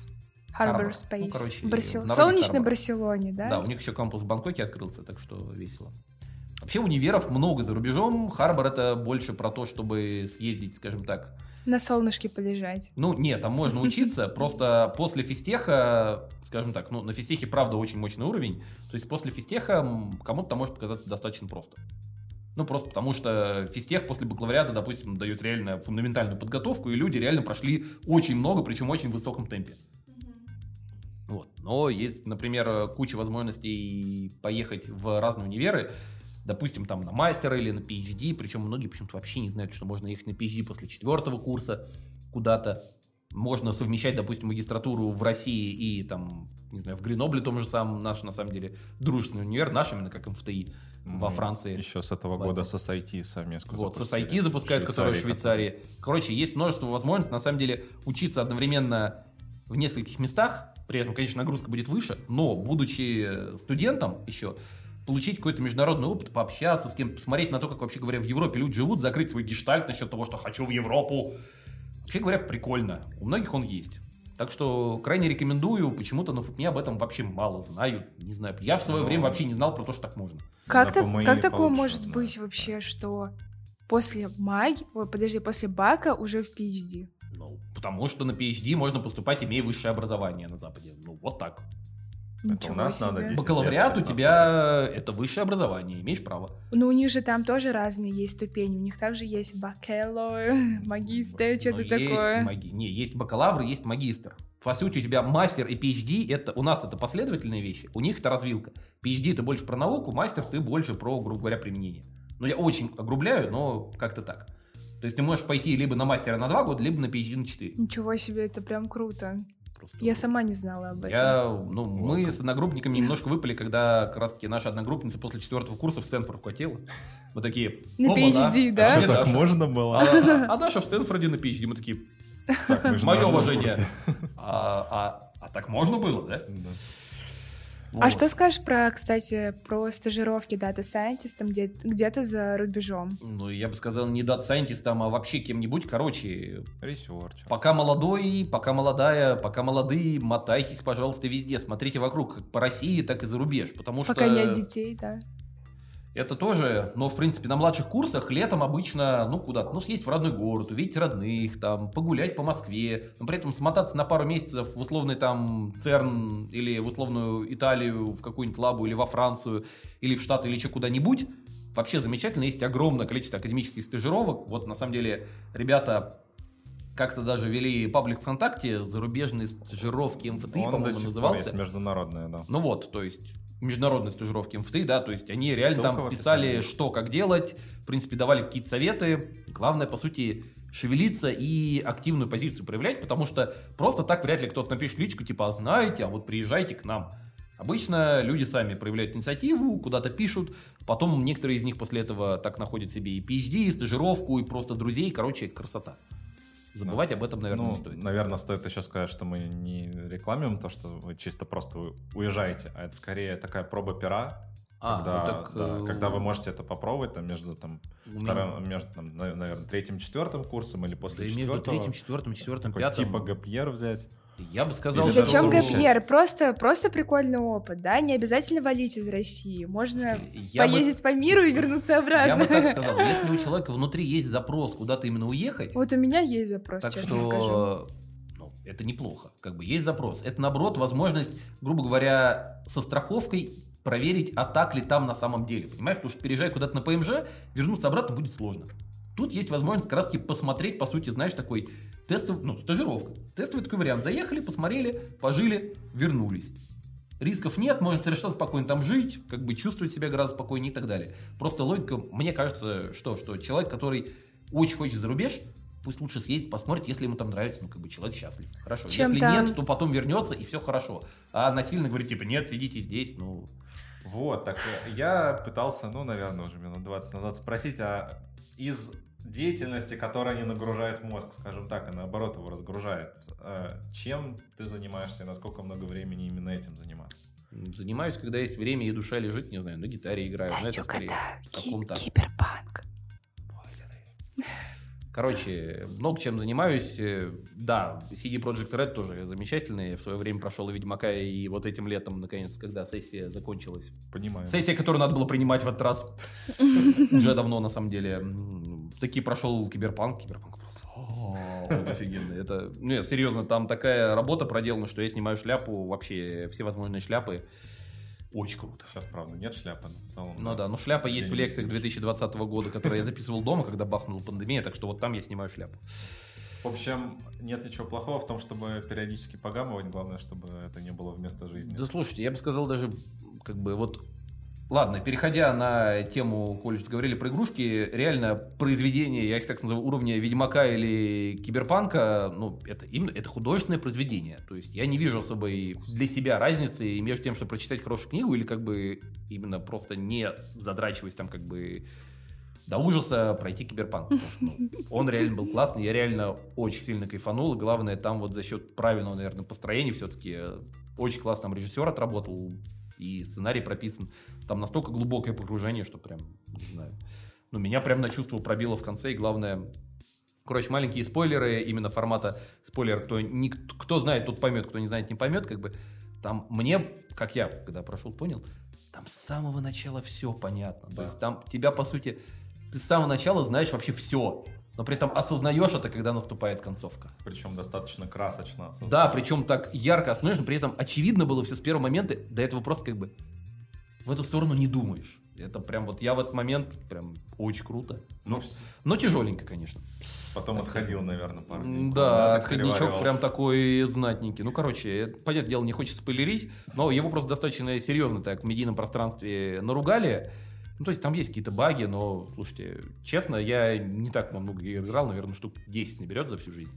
Harbor Harbor. Space. Ну, короче, Барсел- Солнечной. Барселоне, Да? да? у них еще кампус в Бангкоке открылся, так что весело. Вообще универов много за рубежом. Харбор это больше про то, чтобы съездить, скажем так. На солнышке полежать. Ну, нет, там можно учиться. Просто после физтеха, скажем так, ну, на физтехе, правда, очень мощный уровень. То есть после физтеха кому-то там может показаться достаточно просто. Ну, просто потому что физтех после бакалавриата, допустим, дает реально фундаментальную подготовку, и люди реально прошли очень много, причем в очень высоком темпе. Вот. Но есть, например, куча возможностей поехать в разные универы, допустим, там на мастера или на PhD, причем многие почему-то вообще не знают, что можно ехать на PhD после четвертого курса куда-то. Можно совмещать, допустим, магистратуру в России и там, не знаю, в Гренобле том же самом, наш, на самом деле, дружественный универ, наш именно как МФТИ, во Франции. Еще с этого года с SIT совместку Вот, с запустили. SIT запускают, которые в Швейцарии, Швейцарии. Короче, есть множество возможностей, на самом деле, учиться одновременно в нескольких местах, при этом, конечно, нагрузка будет выше, но, будучи студентом еще, получить какой-то международный опыт, пообщаться с кем-то, посмотреть на то, как вообще говоря в Европе люди живут, закрыть свой гештальт насчет того, что хочу в Европу. Вообще говоря, прикольно. У многих он есть. Так что крайне рекомендую. Почему-то на ФПМИ об этом вообще мало знают. Не знаю. Я в свое Ну, время вообще не знал про то, что так можно. Как, На так, как такое может знаю, быть вообще, что после маги, ой, подожди, после бака уже в PhD? Ну, потому что на PhD можно поступать, имея высшее образование на Западе. Ну, вот так. Ничего у нас себе. надо 10 Бакалавриат у лет, тебя это высшее образование, имеешь право. Ну, у них же там тоже разные есть ступени. У них также есть бакалавр, магистр, что-то Но есть такое. маги- Не, есть бакалавр, есть магистр. По сути, у тебя мастер и PhD, это у нас это последовательные вещи, у них это развилка. PhD ты больше про науку, мастер ты больше про, грубо говоря, применение. Ну, я очень огрубляю, но как-то так. То есть ты можешь пойти либо на мастера на 2 года, либо на PhD на 4. Ничего себе, это прям круто. Просто Я сама не знала об этом. Я, ну, мы с одногруппниками немножко выпали, когда как раз таки наша одногруппница после четвертого курса в Стэнфорд хотела. Мы такие... На. PhD, да? А Что, так Даша? можно было? А, а Даша в Стэнфорде на PhD. Мы такие, мое уважение. А, а- а так можно было, да? Да. А Вот. что скажешь про, кстати, про стажировки data scientist ом где- где-то за рубежом? Ну, я бы сказал, не data scientist ом, а вообще кем-нибудь. Короче, Research. пока молодой, пока молодая, пока молодые, мотайтесь, пожалуйста, везде. Смотрите вокруг, как по России, так и за рубеж. Потому что... Пока нет детей, да. Это тоже, но, в принципе, на младших курсах летом обычно, ну, куда-то, ну, съесть в родной город, увидеть родных, там, погулять по Москве, но при этом смотаться на пару месяцев в условный там ЦЕРН или в условную Италию, в какую-нибудь Лабу или во Францию, или в Штаты, или еще куда-нибудь, вообще замечательно. Есть огромное количество академических стажировок. Вот, на самом деле, ребята как-то даже вели паблик ВКонтакте, зарубежные стажировки МФТИ, по-моему, назывался. есть международная, да. Ну вот, то есть международные стажировки МФТИ, да, то есть они реально Ссылка там писали, описании. что, как делать, в принципе, давали какие-то советы. Главное, по сути, шевелиться и активную позицию проявлять, потому что просто так вряд ли кто-то напишет личку, типа, а знаете, а вот приезжайте к нам. Обычно люди сами проявляют инициативу, куда-то пишут, потом некоторые из них после этого так находят себе и PhD, и стажировку, и просто друзей, короче, красота. Забывать об этом, наверное, ну, не стоит. наверное, стоит еще сказать, что мы не рекламируем то, что вы чисто просто уезжаете, а это скорее такая проба пера, А, когда, ну так, да, э, когда вы можете это попробовать там между там у меня- вторым, между там, наверное, третьим, четвертым курсом или Да после между четвертого. третьим, четвертым, четвертым, такой пятым. типа гапьер взять. Я бы сказал, что- Зачем. Гапьер? Просто, просто прикольный опыт, да? Не обязательно валить из России. Можно Я бы- поездить по миру и вернуться Я бы обратно. так сказал, если у человека внутри есть запрос куда-то именно уехать, Вот у меня есть запрос, так честно скажу. что ну, это неплохо. Как бы есть запрос. Это наоборот возможность, грубо говоря, со страховкой проверить, а так ли там на самом деле. Понимаешь, потому что переезжая куда-то на ПМЖ, вернуться обратно будет сложно. Тут есть возможность как раз таки посмотреть, по сути, знаешь, такой тестовый, ну, стажировка. Тестовый такой вариант. Заехали, посмотрели, пожили, вернулись. Рисков нет, можно совершенно спокойно там жить, как бы чувствовать себя гораздо спокойнее и так далее. Просто логика, мне кажется, что, что человек, который очень хочет за рубеж, пусть лучше съездит, посмотрит, если ему там нравится, ну, как бы человек счастлив. Хорошо. Чем если там- нет, то потом вернется, и все хорошо. А насильно говорит, типа, нет, сидите здесь, ну... Вот, так э, я пытался, ну, наверное, уже минут 20 назад спросить, а из деятельности, которая не нагружает мозг, скажем так, а наоборот его разгружает, э, чем ты занимаешься и насколько много времени именно этим заниматься? Занимаюсь, когда есть время и душа лежит, не знаю, на гитаре играю. но это скорее в каком-то... Киберпанк. Короче, много чем занимаюсь. Э, Да, CD Projekt Red тоже замечательный. В свое время прошел и Ведьмака, и вот этим летом, наконец, когда сессия закончилась. Понимаю. Сессия, которую надо было принимать в этот раз. Уже давно, на самом деле. М, Таки прошел Киберпанк. Киберпанк просто о, он офигенный. Это, нет, серьезно, там такая работа проделана, что я снимаю шляпу, вообще все возможные шляпы. Очень круто. Сейчас, правда, нет шляпы на целом. Ну да, ну шляпа есть в лекциях слышу. 2020 года, которые я записывал дома, когда бахнула пандемия, так что вот там я снимаю шляпу. В общем, нет ничего плохого в том, чтобы периодически погамывать, главное, чтобы это не было вместо жизни. Да слушайте, я бы сказал даже, как бы вот Ладно, переходя на тему, коль говорили про игрушки, реально произведение, я их так называю, уровня Ведьмака или Киберпанка, ну, это именно это художественное произведение. То есть я не вижу особой для себя разницы между тем, что прочитать хорошую книгу или как бы именно просто не задрачиваясь там как бы до ужаса пройти Киберпанк. Потому что, ну, он реально был классный, я реально очень сильно кайфанул. И главное, там вот за счет правильного, наверное, построения все-таки очень классно там режиссер отработал, и сценарий прописан. Там настолько глубокое погружение, что прям, не знаю. Ну, меня прям на чувство пробило в конце, и главное, короче, маленькие спойлеры именно формата спойлер, кто, не, кто знает, тот поймет, кто не знает, не поймет, как бы. Там мне, как я, когда прошел, понял, там с самого начала все понятно. Да. То есть там тебя, по сути, ты с самого начала знаешь вообще все но при этом осознаешь это, когда наступает концовка. Причем достаточно красочно. Осознаешь. Да, причем так ярко осознаешь, но при этом очевидно было все с первого момента, до этого просто как бы в эту сторону не думаешь. Это прям вот я в этот момент прям очень круто. Ну, но тяжеленько, конечно. Потом так отходил, наверное, пару Да, отходничок прям такой знатненький. Ну, короче, понятное дело, не хочется спойлерить, но его просто достаточно серьезно так в медийном пространстве наругали. Ну, то есть там есть какие-то баги, но, слушайте, честно, я не так много игр играл, наверное, штук 10 наберет за всю жизнь.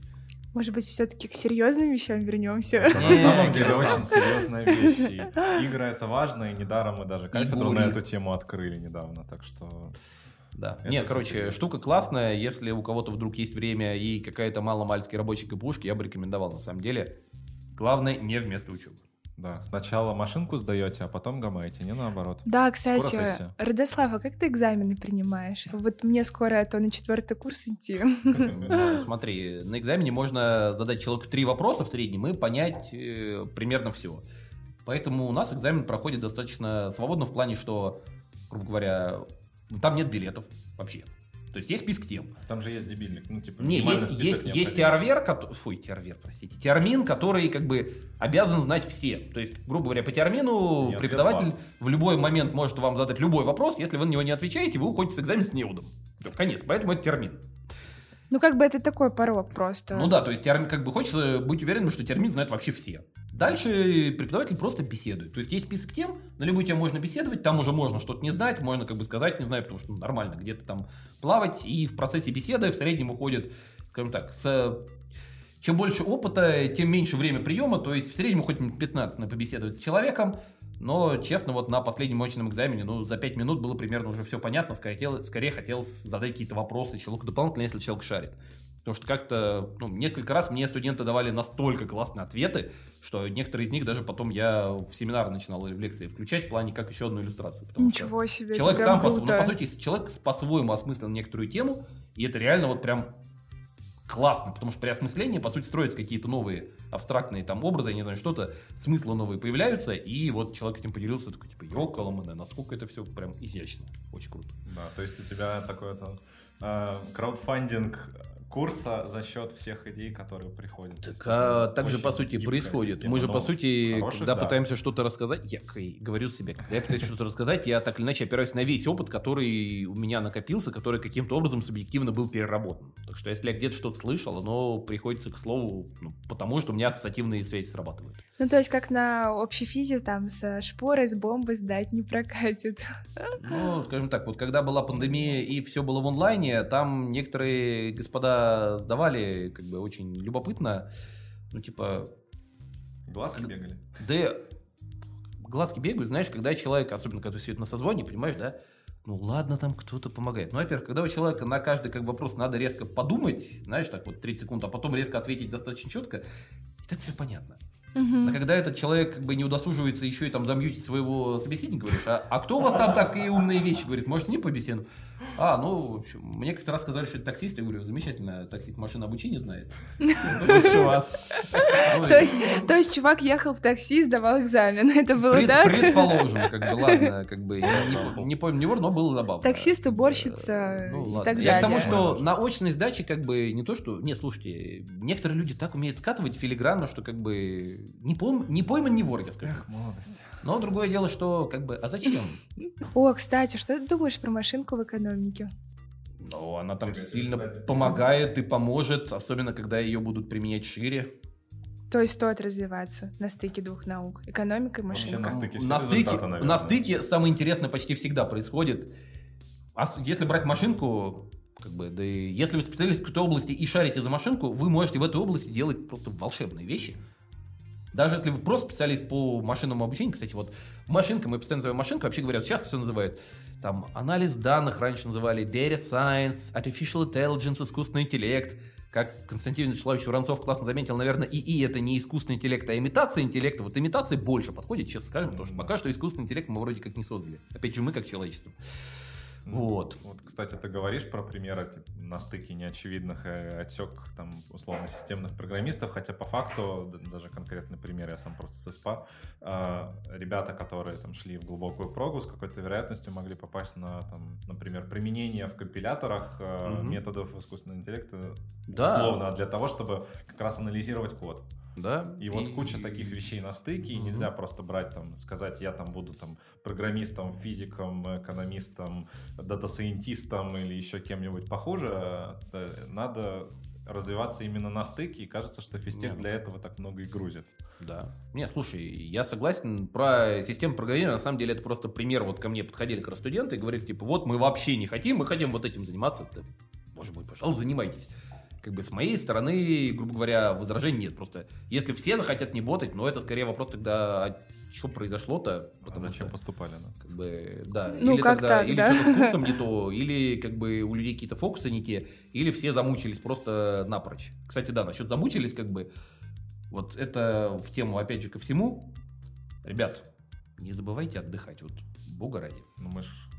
Может быть, все-таки к серьезным вещам вернемся. Это на самом деле очень серьезная вещь. Игры это важно, и недаром мы даже кафедру на эту тему открыли недавно, так что... Да. Это Нет, короче, серьезно. штука классная. Если у кого-то вдруг есть время и какая-то маломальская рабочая КПУшка, я бы рекомендовал на самом деле. Главное, не вместо учебы. Да, сначала машинку сдаете, а потом гамаете, не наоборот. Да, кстати, Радослава, как ты экзамены принимаешь? Вот мне скоро а то на четвертый курс идти. Ну, смотри, на экзамене можно задать человеку три вопроса в среднем и понять э, примерно все. Поэтому у нас экзамен проходит достаточно свободно в плане, что, грубо говоря, там нет билетов вообще. То есть есть список тем. Там же есть дебильник. Ну, типа, не, есть, есть, есть теорвер, который, фу, теорвер, простите, термин, который как бы обязан знать все. То есть, грубо говоря, по термину Нет, преподаватель в любой момент может вам задать любой вопрос. Если вы на него не отвечаете, вы уходите с экзамена с неудом. Конец. Поэтому это термин. Ну, как бы это такой порог просто. Ну да, то есть термин, как бы хочется быть уверенным, что термин знают вообще все. Дальше преподаватель просто беседует. То есть есть список тем, на любую тему можно беседовать, там уже можно что-то не знать, можно как бы сказать не знаю, потому что ну, нормально где-то там плавать. И в процессе беседы в среднем уходит, скажем так, с чем больше опыта, тем меньше время приема, то есть в среднем уходит 15 на побеседовать с человеком, но, честно, вот на последнем очном экзамене, ну, за 5 минут было примерно уже все понятно. Скорее, скорее хотелось задать какие-то вопросы человеку дополнительно, если человек шарит. Потому что как-то, ну, несколько раз мне студенты давали настолько классные ответы, что некоторые из них даже потом я в семинар начинал в лекции включать в плане как еще одну иллюстрацию. Ничего себе, Человек сам, по, ну, по сути, человек по-своему осмыслил некоторую тему, и это реально вот прям классно, потому что при осмыслении, по сути, строятся какие-то новые абстрактные там образы, я не знаю, что-то, смыслы новые появляются, и вот человек этим поделился, такой, типа, ёкаламане, насколько это все прям изящно, очень круто. Да, то есть у тебя такой это э, краудфандинг курса за счет всех идей, которые приходят. Так, а, так же, по сути, происходит. Система. Мы же, по сути, хороших, когда да. пытаемся что-то рассказать, я говорю себе, когда я пытаюсь что-то рассказать, я так или иначе опираюсь на весь опыт, который у меня накопился, который каким-то образом субъективно был переработан. Так что, если я где-то что-то слышал, оно приходится к слову, ну, потому что у меня ассоциативные связи срабатывают. Ну, то есть, как на общей физе, там, с шпорой, с бомбой сдать не прокатит. Ну, скажем так, вот когда была пандемия и все было в онлайне, там некоторые господа сдавали, как бы очень любопытно. Ну, типа... Глазки бегали? Да, глазки бегают, знаешь, когда человек, особенно когда ты сидит на созвоне, понимаешь, да, ну ладно, там кто-то помогает. Ну, во-первых, когда у человека на каждый как вопрос надо резко подумать, знаешь, так вот 30 секунд, а потом резко ответить достаточно четко, и так все понятно. Угу. А когда этот человек как бы не удосуживается еще и там замьютить своего собеседника, говорит, а, а кто у вас там такие умные вещи говорит, может, не побеседуем? А, ну, в общем, мне как-то раз сказали, что это таксист. Я говорю, замечательно, таксист машина обучения знает. Вас. То есть, чувак ехал в такси, сдавал экзамен. Это было так? Предположим, как бы, ладно, как бы, не помню не вор, но было забавно. Таксист, уборщица ну, и так далее. Я к тому, что на очной сдаче, как бы, не то, что... Нет, слушайте, некоторые люди так умеют скатывать филигранно, что, как бы, не, пойм, не пойман, не вор, я скажу. Эх, молодость. Но другое дело, что, как бы, а зачем? О, кстати, что ты думаешь про машинку в экономике? Экономики. Ну, она там сильно помогает и поможет, особенно когда ее будут применять шире. То есть стоит развиваться на стыке двух наук, экономика и Вообще машинка. на стыке все на стыке, наверное. на стыке самое интересное почти всегда происходит. А если брать машинку, как бы, да и если вы специалист в какой-то области и шарите за машинку, вы можете в этой области делать просто волшебные вещи. Даже если вы просто специалист по машинному обучению, кстати, вот машинка, мы постоянно называем машинку, вообще говорят, сейчас все называют там анализ данных, раньше называли data science, artificial intelligence, искусственный интеллект. Как Константин Вячеславович Воронцов классно заметил, наверное, ИИ это не искусственный интеллект, а имитация интеллекта. Вот имитация больше подходит, честно скажем, потому что пока что искусственный интеллект мы вроде как не создали. Опять же, мы как человечество. Ну, Вот. Вот, кстати, ты говоришь про примеры типа, на стыке неочевидных э, отсек там условно-системных программистов, хотя по факту, даже конкретный пример, я сам просто с СПА, э, ребята, которые там шли в глубокую прогу, с какой-то вероятностью могли попасть на, там, например, применение в компиляторах э, Мгм. методов искусственного интеллекта, Да. условно, для того, чтобы как раз анализировать код. Да. И вот куча таких вещей на стыке, и Мгм. нельзя просто брать там, сказать, я там буду там программистом, физиком, экономистом, дата-сайентистом или еще кем-нибудь похуже. Э, Надо развиваться именно на стыке, и кажется, что физтех Ну. для этого так много и грузит. Да. Не, слушай, я согласен про систему программирования. На самом деле это просто пример. Вот ко мне подходили как раз студенты и говорили, типа, вот мы вообще не хотим, мы хотим вот этим заниматься. Да, боже мой, пожалуйста, занимайтесь. Как бы с моей стороны, грубо говоря, возражений нет. Просто если все захотят не ботать, но это скорее вопрос тогда, а что произошло-то? А зачем что, поступали? да? как бы, да. Ну, или как тогда, так, или да? что-то с курсом не то, или как бы у людей какие-то фокусы не те, или все замучились просто напрочь. Кстати, да, насчет замучились, как бы, вот это в тему, опять же, ко всему. Ребят, не забывайте отдыхать, вот, бога ради. Ну мы ж Правда.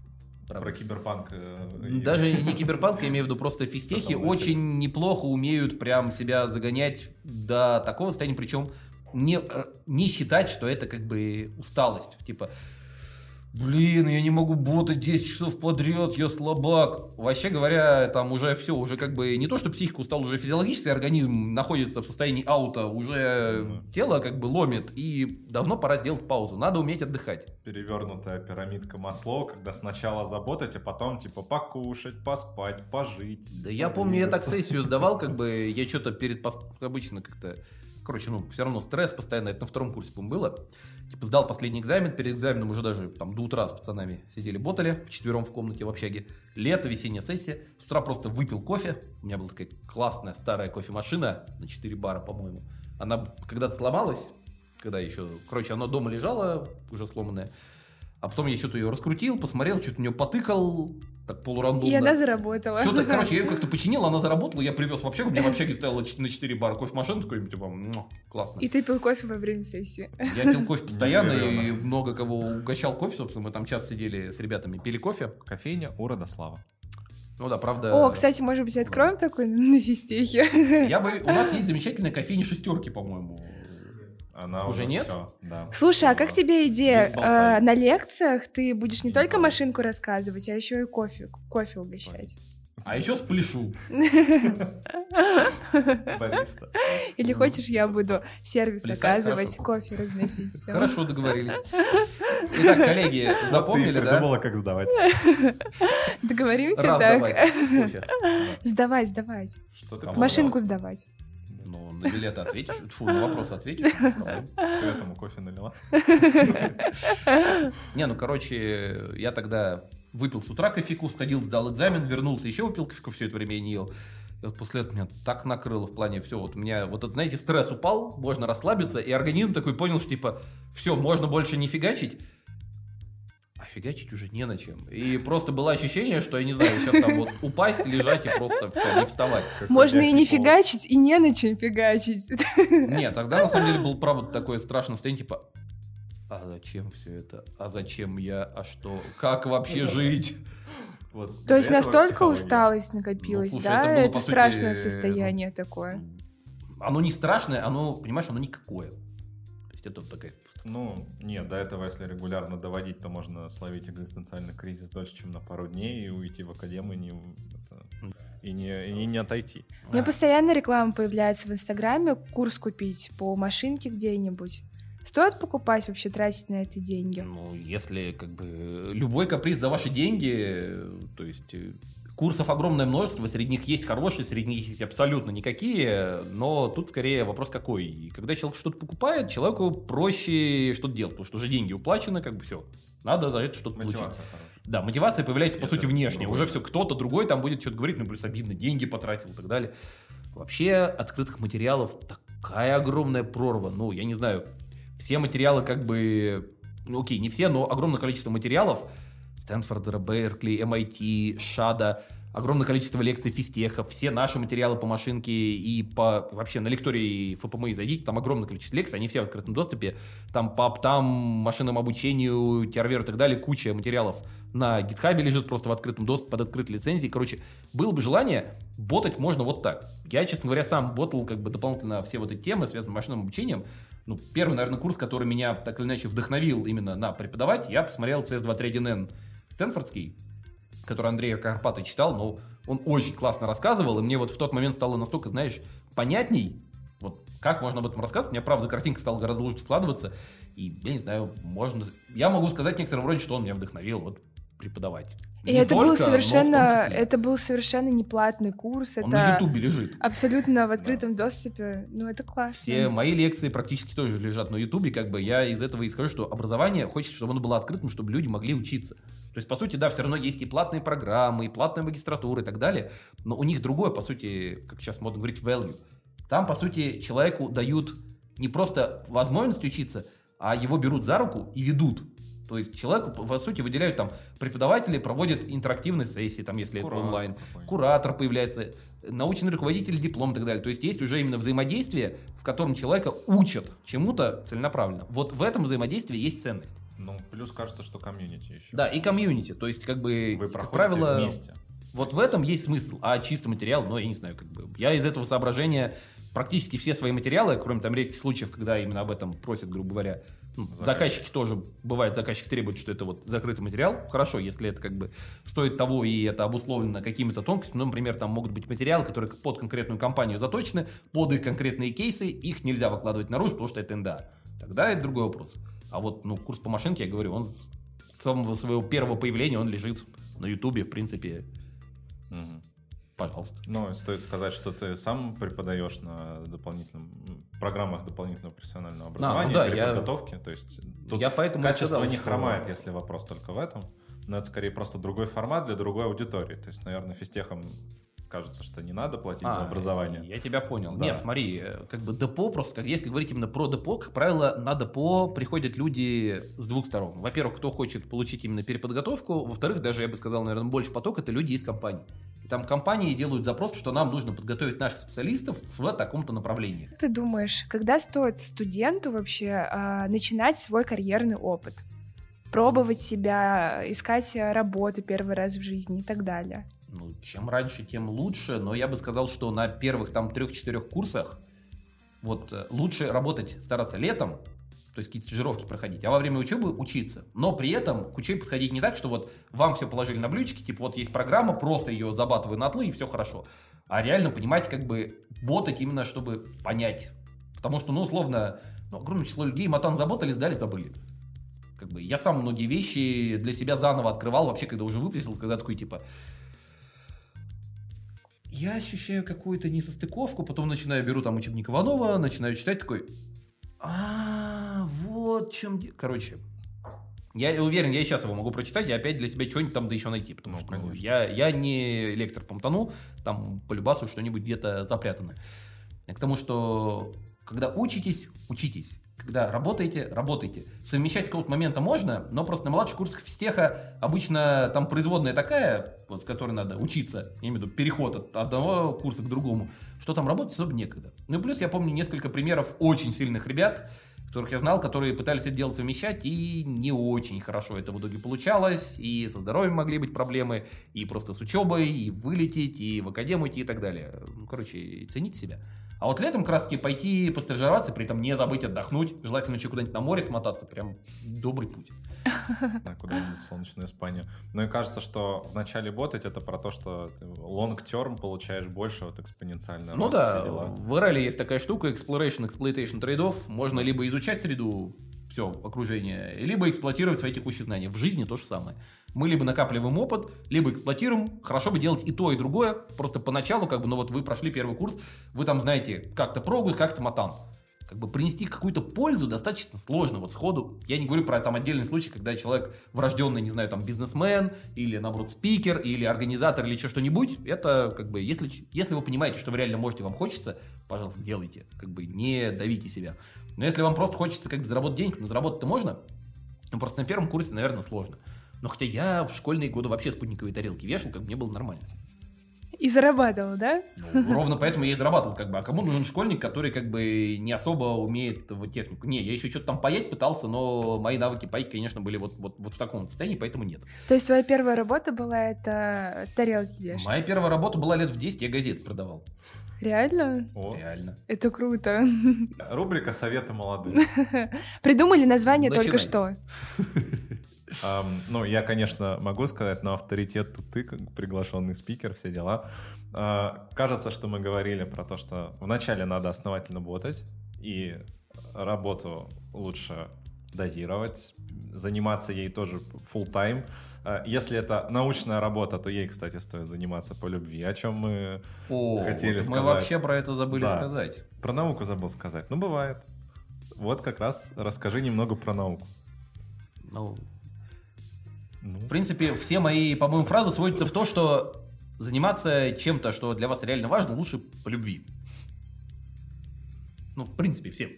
Про киберпанк. э, Даже не киберпанк, я имею в виду просто физтехи очень неплохо умеют прям себя загонять до такого состояния, причем не, э, не считать, что это как бы усталость. Типа, блин, я не могу ботать 10 часов подряд, я слабак. Вообще говоря, там уже все, уже как бы не то, что психика устала, уже физиологический организм находится в состоянии аута, уже Мгм. тело как бы ломит, и давно пора сделать паузу. Надо уметь отдыхать. перевернутая пирамидка Маслоу, когда сначала заботать, а потом типа покушать, поспать, пожить. Да я помню, я так сессию сдавал, как бы я что-то перед обычно как-то. Короче, ну, все равно стресс постоянно, это на втором курсе, по было. Типа сдал последний экзамен, перед экзаменом уже даже там до утра с пацанами сидели, ботали вчетвером в комнате в общаге. Лето, весенняя сессия. С утра просто выпил кофе. У меня была такая классная старая кофемашина на 4 бара, по-моему. Она когда-то сломалась, когда еще... Короче, она дома лежала, уже сломанная. А потом я что-то ее раскрутил, посмотрел, что-то в нее потыкал, так полурандомно. И она заработала. Что-то, короче, я ее как-то починил, она заработала, я привез в общагу, у меня в общаге стояла ч- на 4 бара кофемашина, такой, типа, «Муа, классно. И ты пил кофе во время сессии. Я пил кофе постоянно и много кого угощал кофе, собственно, мы там час сидели с ребятами, пили кофе. Кофейня у Родослава. Ну да, правда. О, кстати, может быть, откроем такой на физтехе? Я бы, у нас есть замечательная кофейня шестерки, по-моему. Она Уже уже, нет? всё, да. Слушай, а как тебе идея? Э, На лекциях ты будешь не Без только болтай. машинку рассказывать, а еще и кофе, кофе угощать. А еще спляшу. Бариста. Или хочешь, я буду сервис оказывать, кофе разносить. Хорошо договорились. Итак, коллеги, запомнили, да? придумала, как сдавать. Договоримся так. Сдавать, сдавать. Что ты Кому? Машинку сдавать. Ну, на билеты ответишь, фу, на вопрос ответишь. без проблем. к этому кофе налила? Не, ну, короче, я тогда выпил с утра кофейку, сходил, сдал экзамен, вернулся, еще выпил кофейку, все это время я не ел. И вот после этого меня так накрыло в плане все. Вот у меня вот этот, знаете, стресс упал, можно расслабиться, и организм такой понял, что типа, все, можно больше не фигачить. Фигачить уже не на чем. И просто было ощущение, что, я не знаю, сейчас там вот упасть, лежать и просто все, не вставать. Можно и не пол. фигачить, и не на чем фигачить. Нет, тогда на самом деле был правда такое страшное состояние, типа, а зачем все это? А зачем я? А что? Как вообще жить? Вот То есть настолько усталость накопилась, Ну, слушай, да? это было, Это сути, страшное состояние такое. Оно не страшное, оно, понимаешь, оно никакое. То есть это вот такая... Ну, нет, до этого, если регулярно доводить, то можно словить экзистенциальный кризис дольше, чем на пару дней, и уйти в академию, не, это, и, не, и не отойти. У меня постоянно реклама появляется в Инстаграме, курс купить по машинке где-нибудь. Стоит покупать вообще, тратить на это деньги? Ну, если как бы любой каприз за ваши деньги, то есть э, Курсов огромное множество, среди них есть хорошие, среди них есть абсолютно никакие, но тут скорее вопрос какой. И когда человек что-то покупает, человеку проще что-то делать, потому что уже деньги уплачены, как бы все. Надо за это что-то получить. Хорошая. Да, мотивация появляется, по Это сути, внешне. Уже все, кто-то другой там будет что-то говорить, ну, плюс обидно, деньги потратил и так далее. Вообще, открытых материалов такая огромная прорва. Ну, я не знаю, все материалы как бы... Ну, окей, не все, но огромное количество материалов. Стэнфорда, Беркли, MIT, Шада, огромное количество лекций физтеха, все наши материалы по машинке и по вообще на лектории ФПМИ зайдите, там огромное количество лекций, они все в открытом доступе, там по оптам, машинному обучению, тервер и так далее, куча материалов на гитхабе лежит просто в открытом доступе, под открытой лицензией. Короче, было бы желание, ботать можно вот так. Я, честно говоря, сам ботал как бы дополнительно все вот эти темы, связанные с машинным обучением. Ну, первый, наверное, курс, который меня так или иначе вдохновил именно на преподавать, я посмотрел CS231N Стэнфордский, который Андрей Карпатый читал, но он очень классно рассказывал, и мне вот в тот момент стало настолько, знаешь, понятней, вот как можно об этом рассказывать, у меня, правда, картинка стала гораздо лучше складываться, и, я не знаю, можно... Я могу сказать в некотором роде, что он меня вдохновил вот преподавать. И Не это был только, том совершенно, это был совершенно неплатный курс. Он на это Ютубе лежит. абсолютно в открытом доступе. Ну, это классно. Все мои лекции практически тоже лежат на Ютубе, как бы я из этого и скажу, что образование хочется, чтобы оно было открытым, чтобы люди могли учиться. То есть, по сути, да, все равно есть и платные программы, и платная магистратура и так далее, но у них другое, по сути, как сейчас модно говорить, value. Там, по сути, человеку дают не просто возможность учиться, а его берут за руку и ведут. То есть человеку, по сути, выделяют там преподаватели, проводят интерактивные сессии, там, если это Куратор онлайн. какой-нибудь. Куратор появляется, научный руководитель, диплом и так далее. То есть есть уже именно взаимодействие, в котором человека учат чему-то целенаправленно. Вот в этом взаимодействии есть ценность. Ну, плюс кажется, что комьюнити еще. Да, и комьюнити. То есть, как бы, Вы как правило, вместе. вот в этом есть смысл. А чистый материал, ну, я не знаю, как бы. Я из этого соображения практически все свои материалы, кроме там редких случаев, когда именно об этом просят, грубо говоря, ну, Заказчик. заказчики тоже, бывает, заказчик требует, что это вот закрытый материал. Хорошо, если это как бы стоит того и это обусловлено какими-то тонкостями. Ну, например, там могут быть материалы, которые под конкретную компанию заточены, под их конкретные кейсы, их нельзя выкладывать наружу, потому что это НДА. Тогда это другой вопрос. А вот, ну, курс по машинке, я говорю, он с самого своего первого появления, он лежит на Ютубе, в принципе, Мгм. Пожалуйста. Ну, стоит сказать, что ты сам преподаешь на дополнительном программах дополнительного профессионального образования, ну да, я- переподготовки. То есть тут я поэтому качество сказал, не что- хромает, если вопрос только в этом. Но это скорее просто другой формат для другой аудитории. То есть, наверное, физтехам кажется, что не надо платить за А, образование. Я тебя понял. Да. Не, смотри, э, как бы депо просто, как если говорить именно про депо, как правило, на депо приходят люди с двух сторон. Во-первых, кто хочет получить именно переподготовку, во-вторых, даже я бы сказал, наверное, больше поток это люди из компаний. Там компании делают запрос, что нам нужно подготовить наших специалистов в таком-то направлении. Как ты думаешь, когда стоит студенту вообще а, начинать свой карьерный опыт? Пробовать себя, искать э, работу первый раз в жизни и так далее. Ну, чем раньше, тем лучше, но я бы сказал, что на первых там трех-четырех курсах вот э, лучше работать, стараться летом, то есть какие-то стажировки проходить, а во время учебы учиться. Но при этом к учебе подходить не так, что вот вам все положили на блюдечки, типа вот есть программа, просто ее забатывай на тлы и все хорошо. А реально понимать, как бы ботать именно, чтобы понять. Потому что, ну, условно, ну, огромное число людей матан заботали, сдали, забыли. Как бы я сам многие вещи для себя заново открывал, вообще, когда уже выпустил, когда такой, типа, я ощущаю какую-то несостыковку, потом начинаю, беру там учебник Иванова, начинаю читать, такой, а, чем... де-». Короче, я уверен, я и сейчас его могу прочитать, и опять для себя что-нибудь там да еще найти, потому Ну, что конечно. я, я не лектор по Мтану, там по любасу что-нибудь где-то запрятано. Я К тому, что когда учитесь, учитесь. Когда работаете, работаете. Совмещать с какого-то момента можно, но просто на младших курсах физтеха обычно там производная такая, вот, с которой надо учиться, я имею в виду переход от одного курса к другому, что там работать особо некогда. Ну и плюс я помню несколько примеров очень сильных ребят, которых я знал, которые пытались это дело совмещать, и не очень хорошо это в итоге получалось, и со здоровьем могли быть проблемы, и просто с учебой, и вылететь, и в академию идти и так далее. Ну, короче, цените себя. А вот летом таки пойти постажироваться, при этом не забыть отдохнуть, желательно еще куда-нибудь на море смотаться, прям добрый путь. Да, куда-нибудь в солнечную Испанию. Ну и кажется, что в начале ботать это про то, что ты long-term получаешь больше вот экспоненциально. Ну рост, да, в RL есть такая штука, exploration, exploitation трейдов. Можно либо изучать среду все окружение, либо эксплуатировать свои текущие знания. В жизни то же самое. Мы либо накапливаем опыт, либо эксплуатируем. Хорошо бы делать и то, и другое. Просто поначалу, как бы, ну вот вы прошли первый курс, вы там знаете как-то прогу, как-то матан. Как бы принести какую-то пользу достаточно сложно. Вот сходу, я не говорю про там отдельный случай, когда человек врожденный, не знаю, там бизнесмен, или наоборот спикер, или организатор, или еще что-нибудь. Это как бы, если, если вы понимаете, что вы реально можете, вам хочется, пожалуйста, делайте. Как бы не давите себя. Но если вам просто хочется как бы заработать денег, ну заработать-то можно, ну просто на первом курсе, наверное, сложно. Но хотя я в школьные годы вообще спутниковые тарелки вешал, как мне было нормально. И зарабатывал, да? Ну, ровно поэтому я и зарабатывал, как бы. А кому нужен школьник, который как бы не особо умеет в технику? Не, я еще что-то там паять пытался, но мои навыки паять, конечно, были вот, вот, вот в таком состоянии, поэтому нет. То есть твоя первая работа была это тарелки вешать? Моя первая работа была лет в 10, я газеты продавал. Реально? О, Реально. Это круто. рубрика «Советы молодых». Придумали название только что. Ам, ну, я, конечно, могу сказать, но авторитет тут ты, как приглашенный спикер, все дела. А, кажется, что мы говорили про то, что вначале надо основательно работать, и работу лучше дозировать, заниматься ей тоже full time. А, Если это научная работа, то ей, кстати, стоит заниматься по любви, о чем мы О, Хотели мы сказать. вообще про это забыли Да. сказать. про науку забыл сказать. Ну, бывает. Вот как раз расскажи немного про науку. Ну, Ну, В принципе, все мои, по-моему, фразы сводятся в то, что заниматься чем-то, что для вас реально важно, лучше по любви. Ну, в принципе, всем.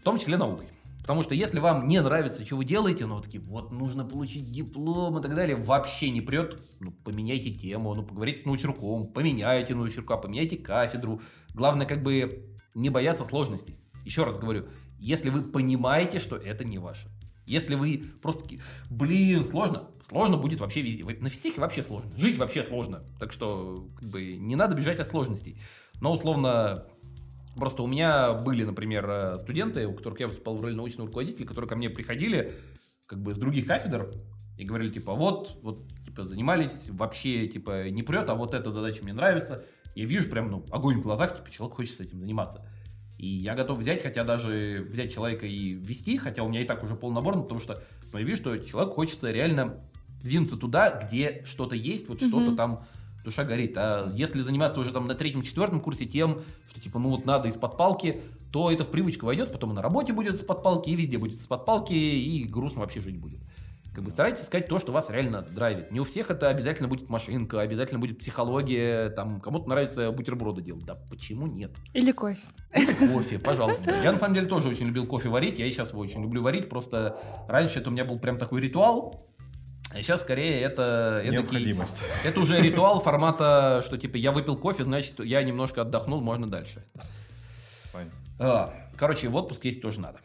В том числе наукой. Потому что если вам не нравится, что вы делаете, ну, такие, вот, нужно получить диплом и так далее, вообще не прет, ну, поменяйте тему, ну, поговорите с научруком, поменяйте научрука, поменяйте кафедру. Главное, как бы, не бояться сложностей. Еще раз говорю, если вы понимаете, что это не ваше, если вы просто такие, блин, сложно, сложно будет вообще везде. На физтехе вообще сложно, жить вообще сложно. Так что, как бы, не надо бежать от сложностей. Но, условно, просто у меня были, например, э, студенты, у которых я выступал в роли научного руководителя, которые ко мне приходили, как бы, с других кафедр, и говорили, типа, вот, вот, типа, занимались, вообще, типа, не прет, а вот эта задача мне нравится. Я вижу прям, ну, огонь в глазах, типа, человек хочет с этим заниматься. И я готов взять, хотя даже взять человека и ввести, хотя у меня и так уже полный набор, потому что я вижу, что человеку хочется реально двинуться туда, где что-то есть, вот что-то там душа горит. А если заниматься уже там на третьем-четвертом курсе тем, что типа, ну вот надо из-под палки, то это в привычку войдет, потом и на работе будет из-под палки, и везде будет из-под палки, и грустно вообще жить будет. Как бы старайтесь искать то, что вас реально драйвит. Не у всех это обязательно будет машинка, обязательно будет психология, там кому-то нравится бутерброды делать. Да почему нет? Или кофе. Кофе, пожалуйста. Я на самом деле тоже очень любил кофе варить, я и сейчас его очень люблю варить, просто раньше это у меня был прям такой ритуал, а сейчас скорее это... эдакий- необходимость. это уже ритуал формата, что типа я выпил кофе, значит я немножко отдохнул, можно дальше. Понятно. А, короче, в отпуск есть тоже надо.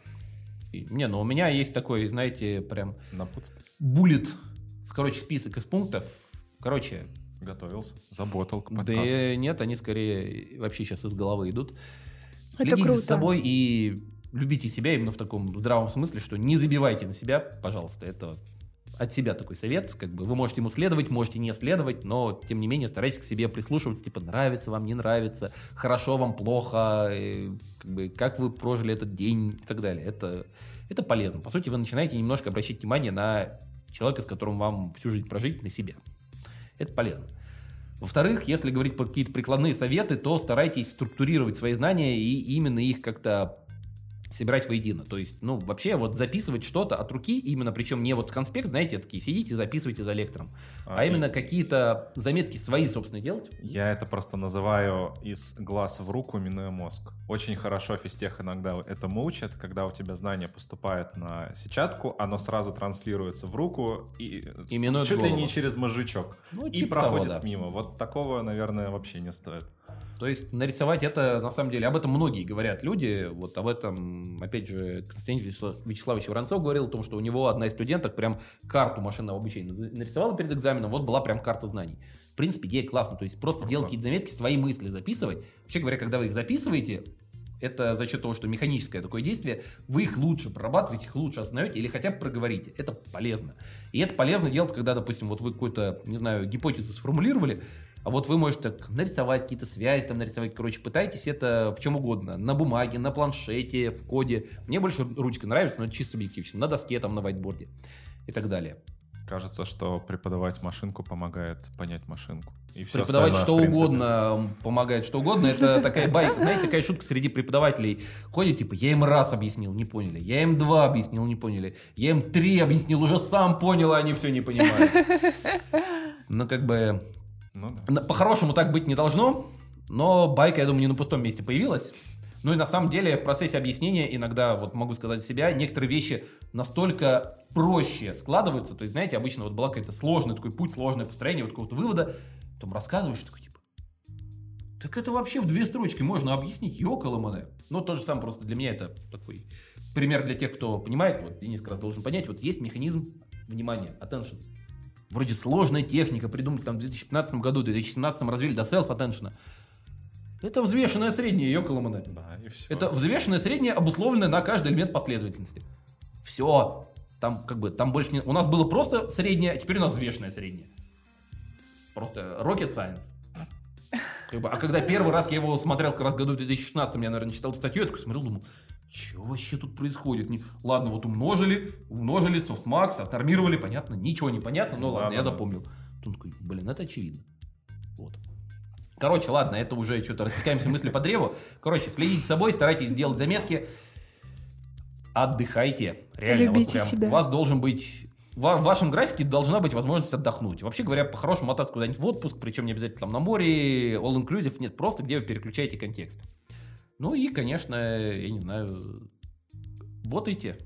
Не, ну у меня есть такой, знаете, прям Напутствие. буллет, короче, список из пунктов. Короче, Готовился. Заботал к да подкасту. нет, они скорее вообще сейчас из головы идут. Это Следите круто. за собой и любите себя именно в таком здравом смысле, что не забивайте на себя, пожалуйста. Это от себя такой совет. Как бы вы можете ему следовать, можете не следовать, но тем не менее старайтесь к себе прислушиваться, типа нравится вам, не нравится, хорошо вам, плохо, э, как, бы, как вы прожили этот день и так далее. Это, это полезно. По сути, вы начинаете немножко обращать внимание на человека, с которым вам всю жизнь прожить, на себя. Это полезно. Во-вторых, если говорить про какие-то прикладные советы, то старайтесь структурировать свои знания и именно их как-то собирать воедино. То есть, ну, вообще вот записывать что-то от руки, именно, причем не вот конспект, знаете, такие сидите, записывайте за лектором, а, и именно какие-то заметки свои собственные делать. Я это просто называю из глаз в руку, минуя мозг. Очень хорошо физтех иногда этому учат, когда у тебя знание поступает на сетчатку, оно сразу транслируется в руку и И чуть ли голову. не через мозжечок. Ну, И типа проходит того, да. мимо. Вот такого, наверное, вообще не стоит. То есть нарисовать это, на самом деле, об этом многие говорят люди. Вот об этом, опять же, Константин Вячеслав- Вячеславович Воронцов говорил о том, что у него одна из студенток прям карту машинного обучения нарисовала перед экзаменом, вот была прям карта знаний. В принципе, идея классная. То есть просто делать какие-то заметки, свои мысли записывать. Вообще говоря, когда вы их записываете, это за счет того, что механическое такое действие, вы их лучше прорабатываете, их лучше осознаете или хотя бы проговорите. Это полезно. И это полезно делать, когда, допустим, вот вы какую-то, не знаю, гипотезу сформулировали, А вот вы можете так нарисовать какие-то связи, там нарисовать, короче, пытайтесь это в чем угодно. На бумаге, на планшете, в коде. Мне больше ручка нравится, но чисто субъективно. На доске, там, на вайтборде и так далее. Кажется, что преподавать машинку помогает понять машинку. И всё Преподавать что угодно помогает что угодно. Это такая байка, знаете, такая шутка среди преподавателей. Ходит, типа, я им раз объяснил, не поняли. Я им два объяснил, не поняли. Я им три объяснил, уже сам понял, а они все не понимают. Ну, как бы, Ну да. по-хорошему так быть не должно, но байка, я думаю, не на пустом месте появилась. Ну и на самом деле в процессе объяснения иногда, вот могу сказать за себя, некоторые вещи настолько проще складываются. То есть, знаете, обычно вот была какой-то сложный такой путь, сложное построение вот какого-то вывода, потом рассказываешь, такой типа, так это вообще в две строчки можно объяснить, ёкало мане. Ну, то же самое, просто для меня это такой пример для тех, кто понимает, вот Денис как раз должен понять, вот есть механизм внимания, attention. Вроде сложная техника, придумали там в 2015 году, в 2017 развили до self-attention. Это взвешенное среднее, ёкало мане. Да, и все. Это взвешенное среднее, обусловленное на каждый элемент последовательности. Все. Там как бы, там больше не... У нас было просто среднее, а теперь у нас взвешенное среднее. Просто rocket science. Как бы, а когда первый раз я его смотрел, как раз году в 2016, я, наверное, читал статью, я такой смотрел, думал, что вообще тут происходит? Не- Ладно, вот умножили, умножили, софтмакс, отармировали, понятно, ничего не понятно, но ладно, я Да-да-да. запомнил. Тут такой, блин, это очевидно. Вот. Короче, ладно, это уже что-то растекаемся мысли по древу. Короче, следите за собой, старайтесь делать заметки. Отдыхайте. Реально, вот Любите прям себя. У вас должен быть... В вашем графике должна быть возможность отдохнуть. Вообще говоря, по-хорошему мотаться куда-нибудь в отпуск, причем не обязательно там на море, all-inclusive, нет, просто где вы переключаете контекст. Ну и, конечно, я не знаю, ботайте.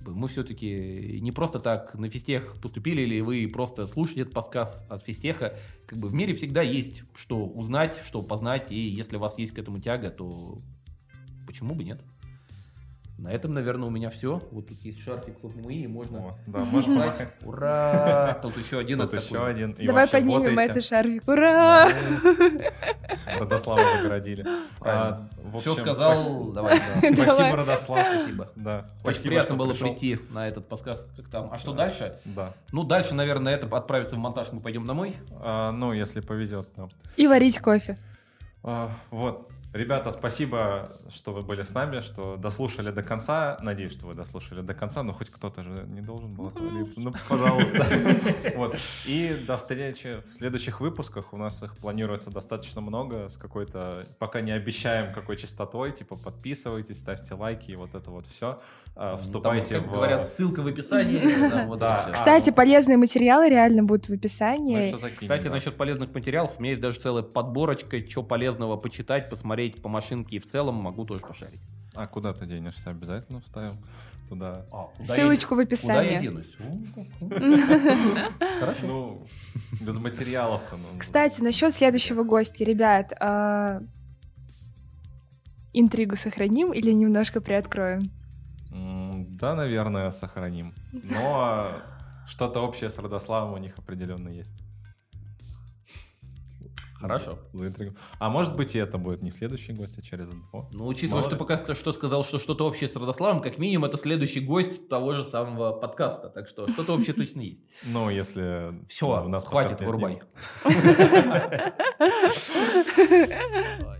Мы все-таки не просто так на физтех поступили, или вы просто слушаете этот подкаст от физтеха. Как бы в мире всегда есть что узнать, что познать, и если у вас есть к этому тяга, то почему бы нет? На этом, наверное, у меня все. Вот тут есть шарфик МИ, и можно Вот, да, можешь помахать. Ура! Тут еще один. Тут еще один. И Давай поднимем этот шарфик. Ура! Родослава загородили. А, Все общем, сказал. спас- Давай. да. Спасибо. Родослав. Спасибо. Да. Очень Спасибо, приятно что было пришел. прийти на этот подкаст. Как там? А что Да. дальше? Да. Ну, дальше, наверное, это отправится в монтаж, мы пойдем домой. А, ну, если повезет, да. И варить кофе. А, вот. Ребята, спасибо, что вы были с нами, что дослушали до конца. Надеюсь, что вы дослушали до конца, но хоть кто-то же не должен был отвалиться. Ну, пожалуйста. Вот. И до встречи в следующих выпусках. У нас их планируется достаточно много с какой-то... Пока не обещаем, какой частотой. Типа подписывайтесь, ставьте лайки и вот это вот все. Вступайте Там, как в... говорят, ссылка в описании. вот Да. Кстати, ну. полезные материалы реально будут в описании. закинем, Кстати, насчет полезных материалов, у меня есть даже целая подборочка, что полезного почитать, посмотреть по машинке и в целом могу тоже пошарить. А куда ты денешься? Обязательно вставим туда. А, Ссылочку в я- Куда я описании. денусь? Хорошо. Ну, без материалов-то. ну, Кстати, насчет следующего гостя, ребят, а, интригу сохраним или немножко приоткроем? Да, наверное, сохраним. Но что-то общее с Родославом у них определенно есть. Хорошо. А может быть и это будет не следующий гость, а через два. Ну, учитывая, Мало что ли. пока что сказал, что что-то общее с Родославом, как минимум это следующий гость того же самого подкаста. Так что что-то общее точно есть. Ну, если... Все, у нас хватит, вырубай.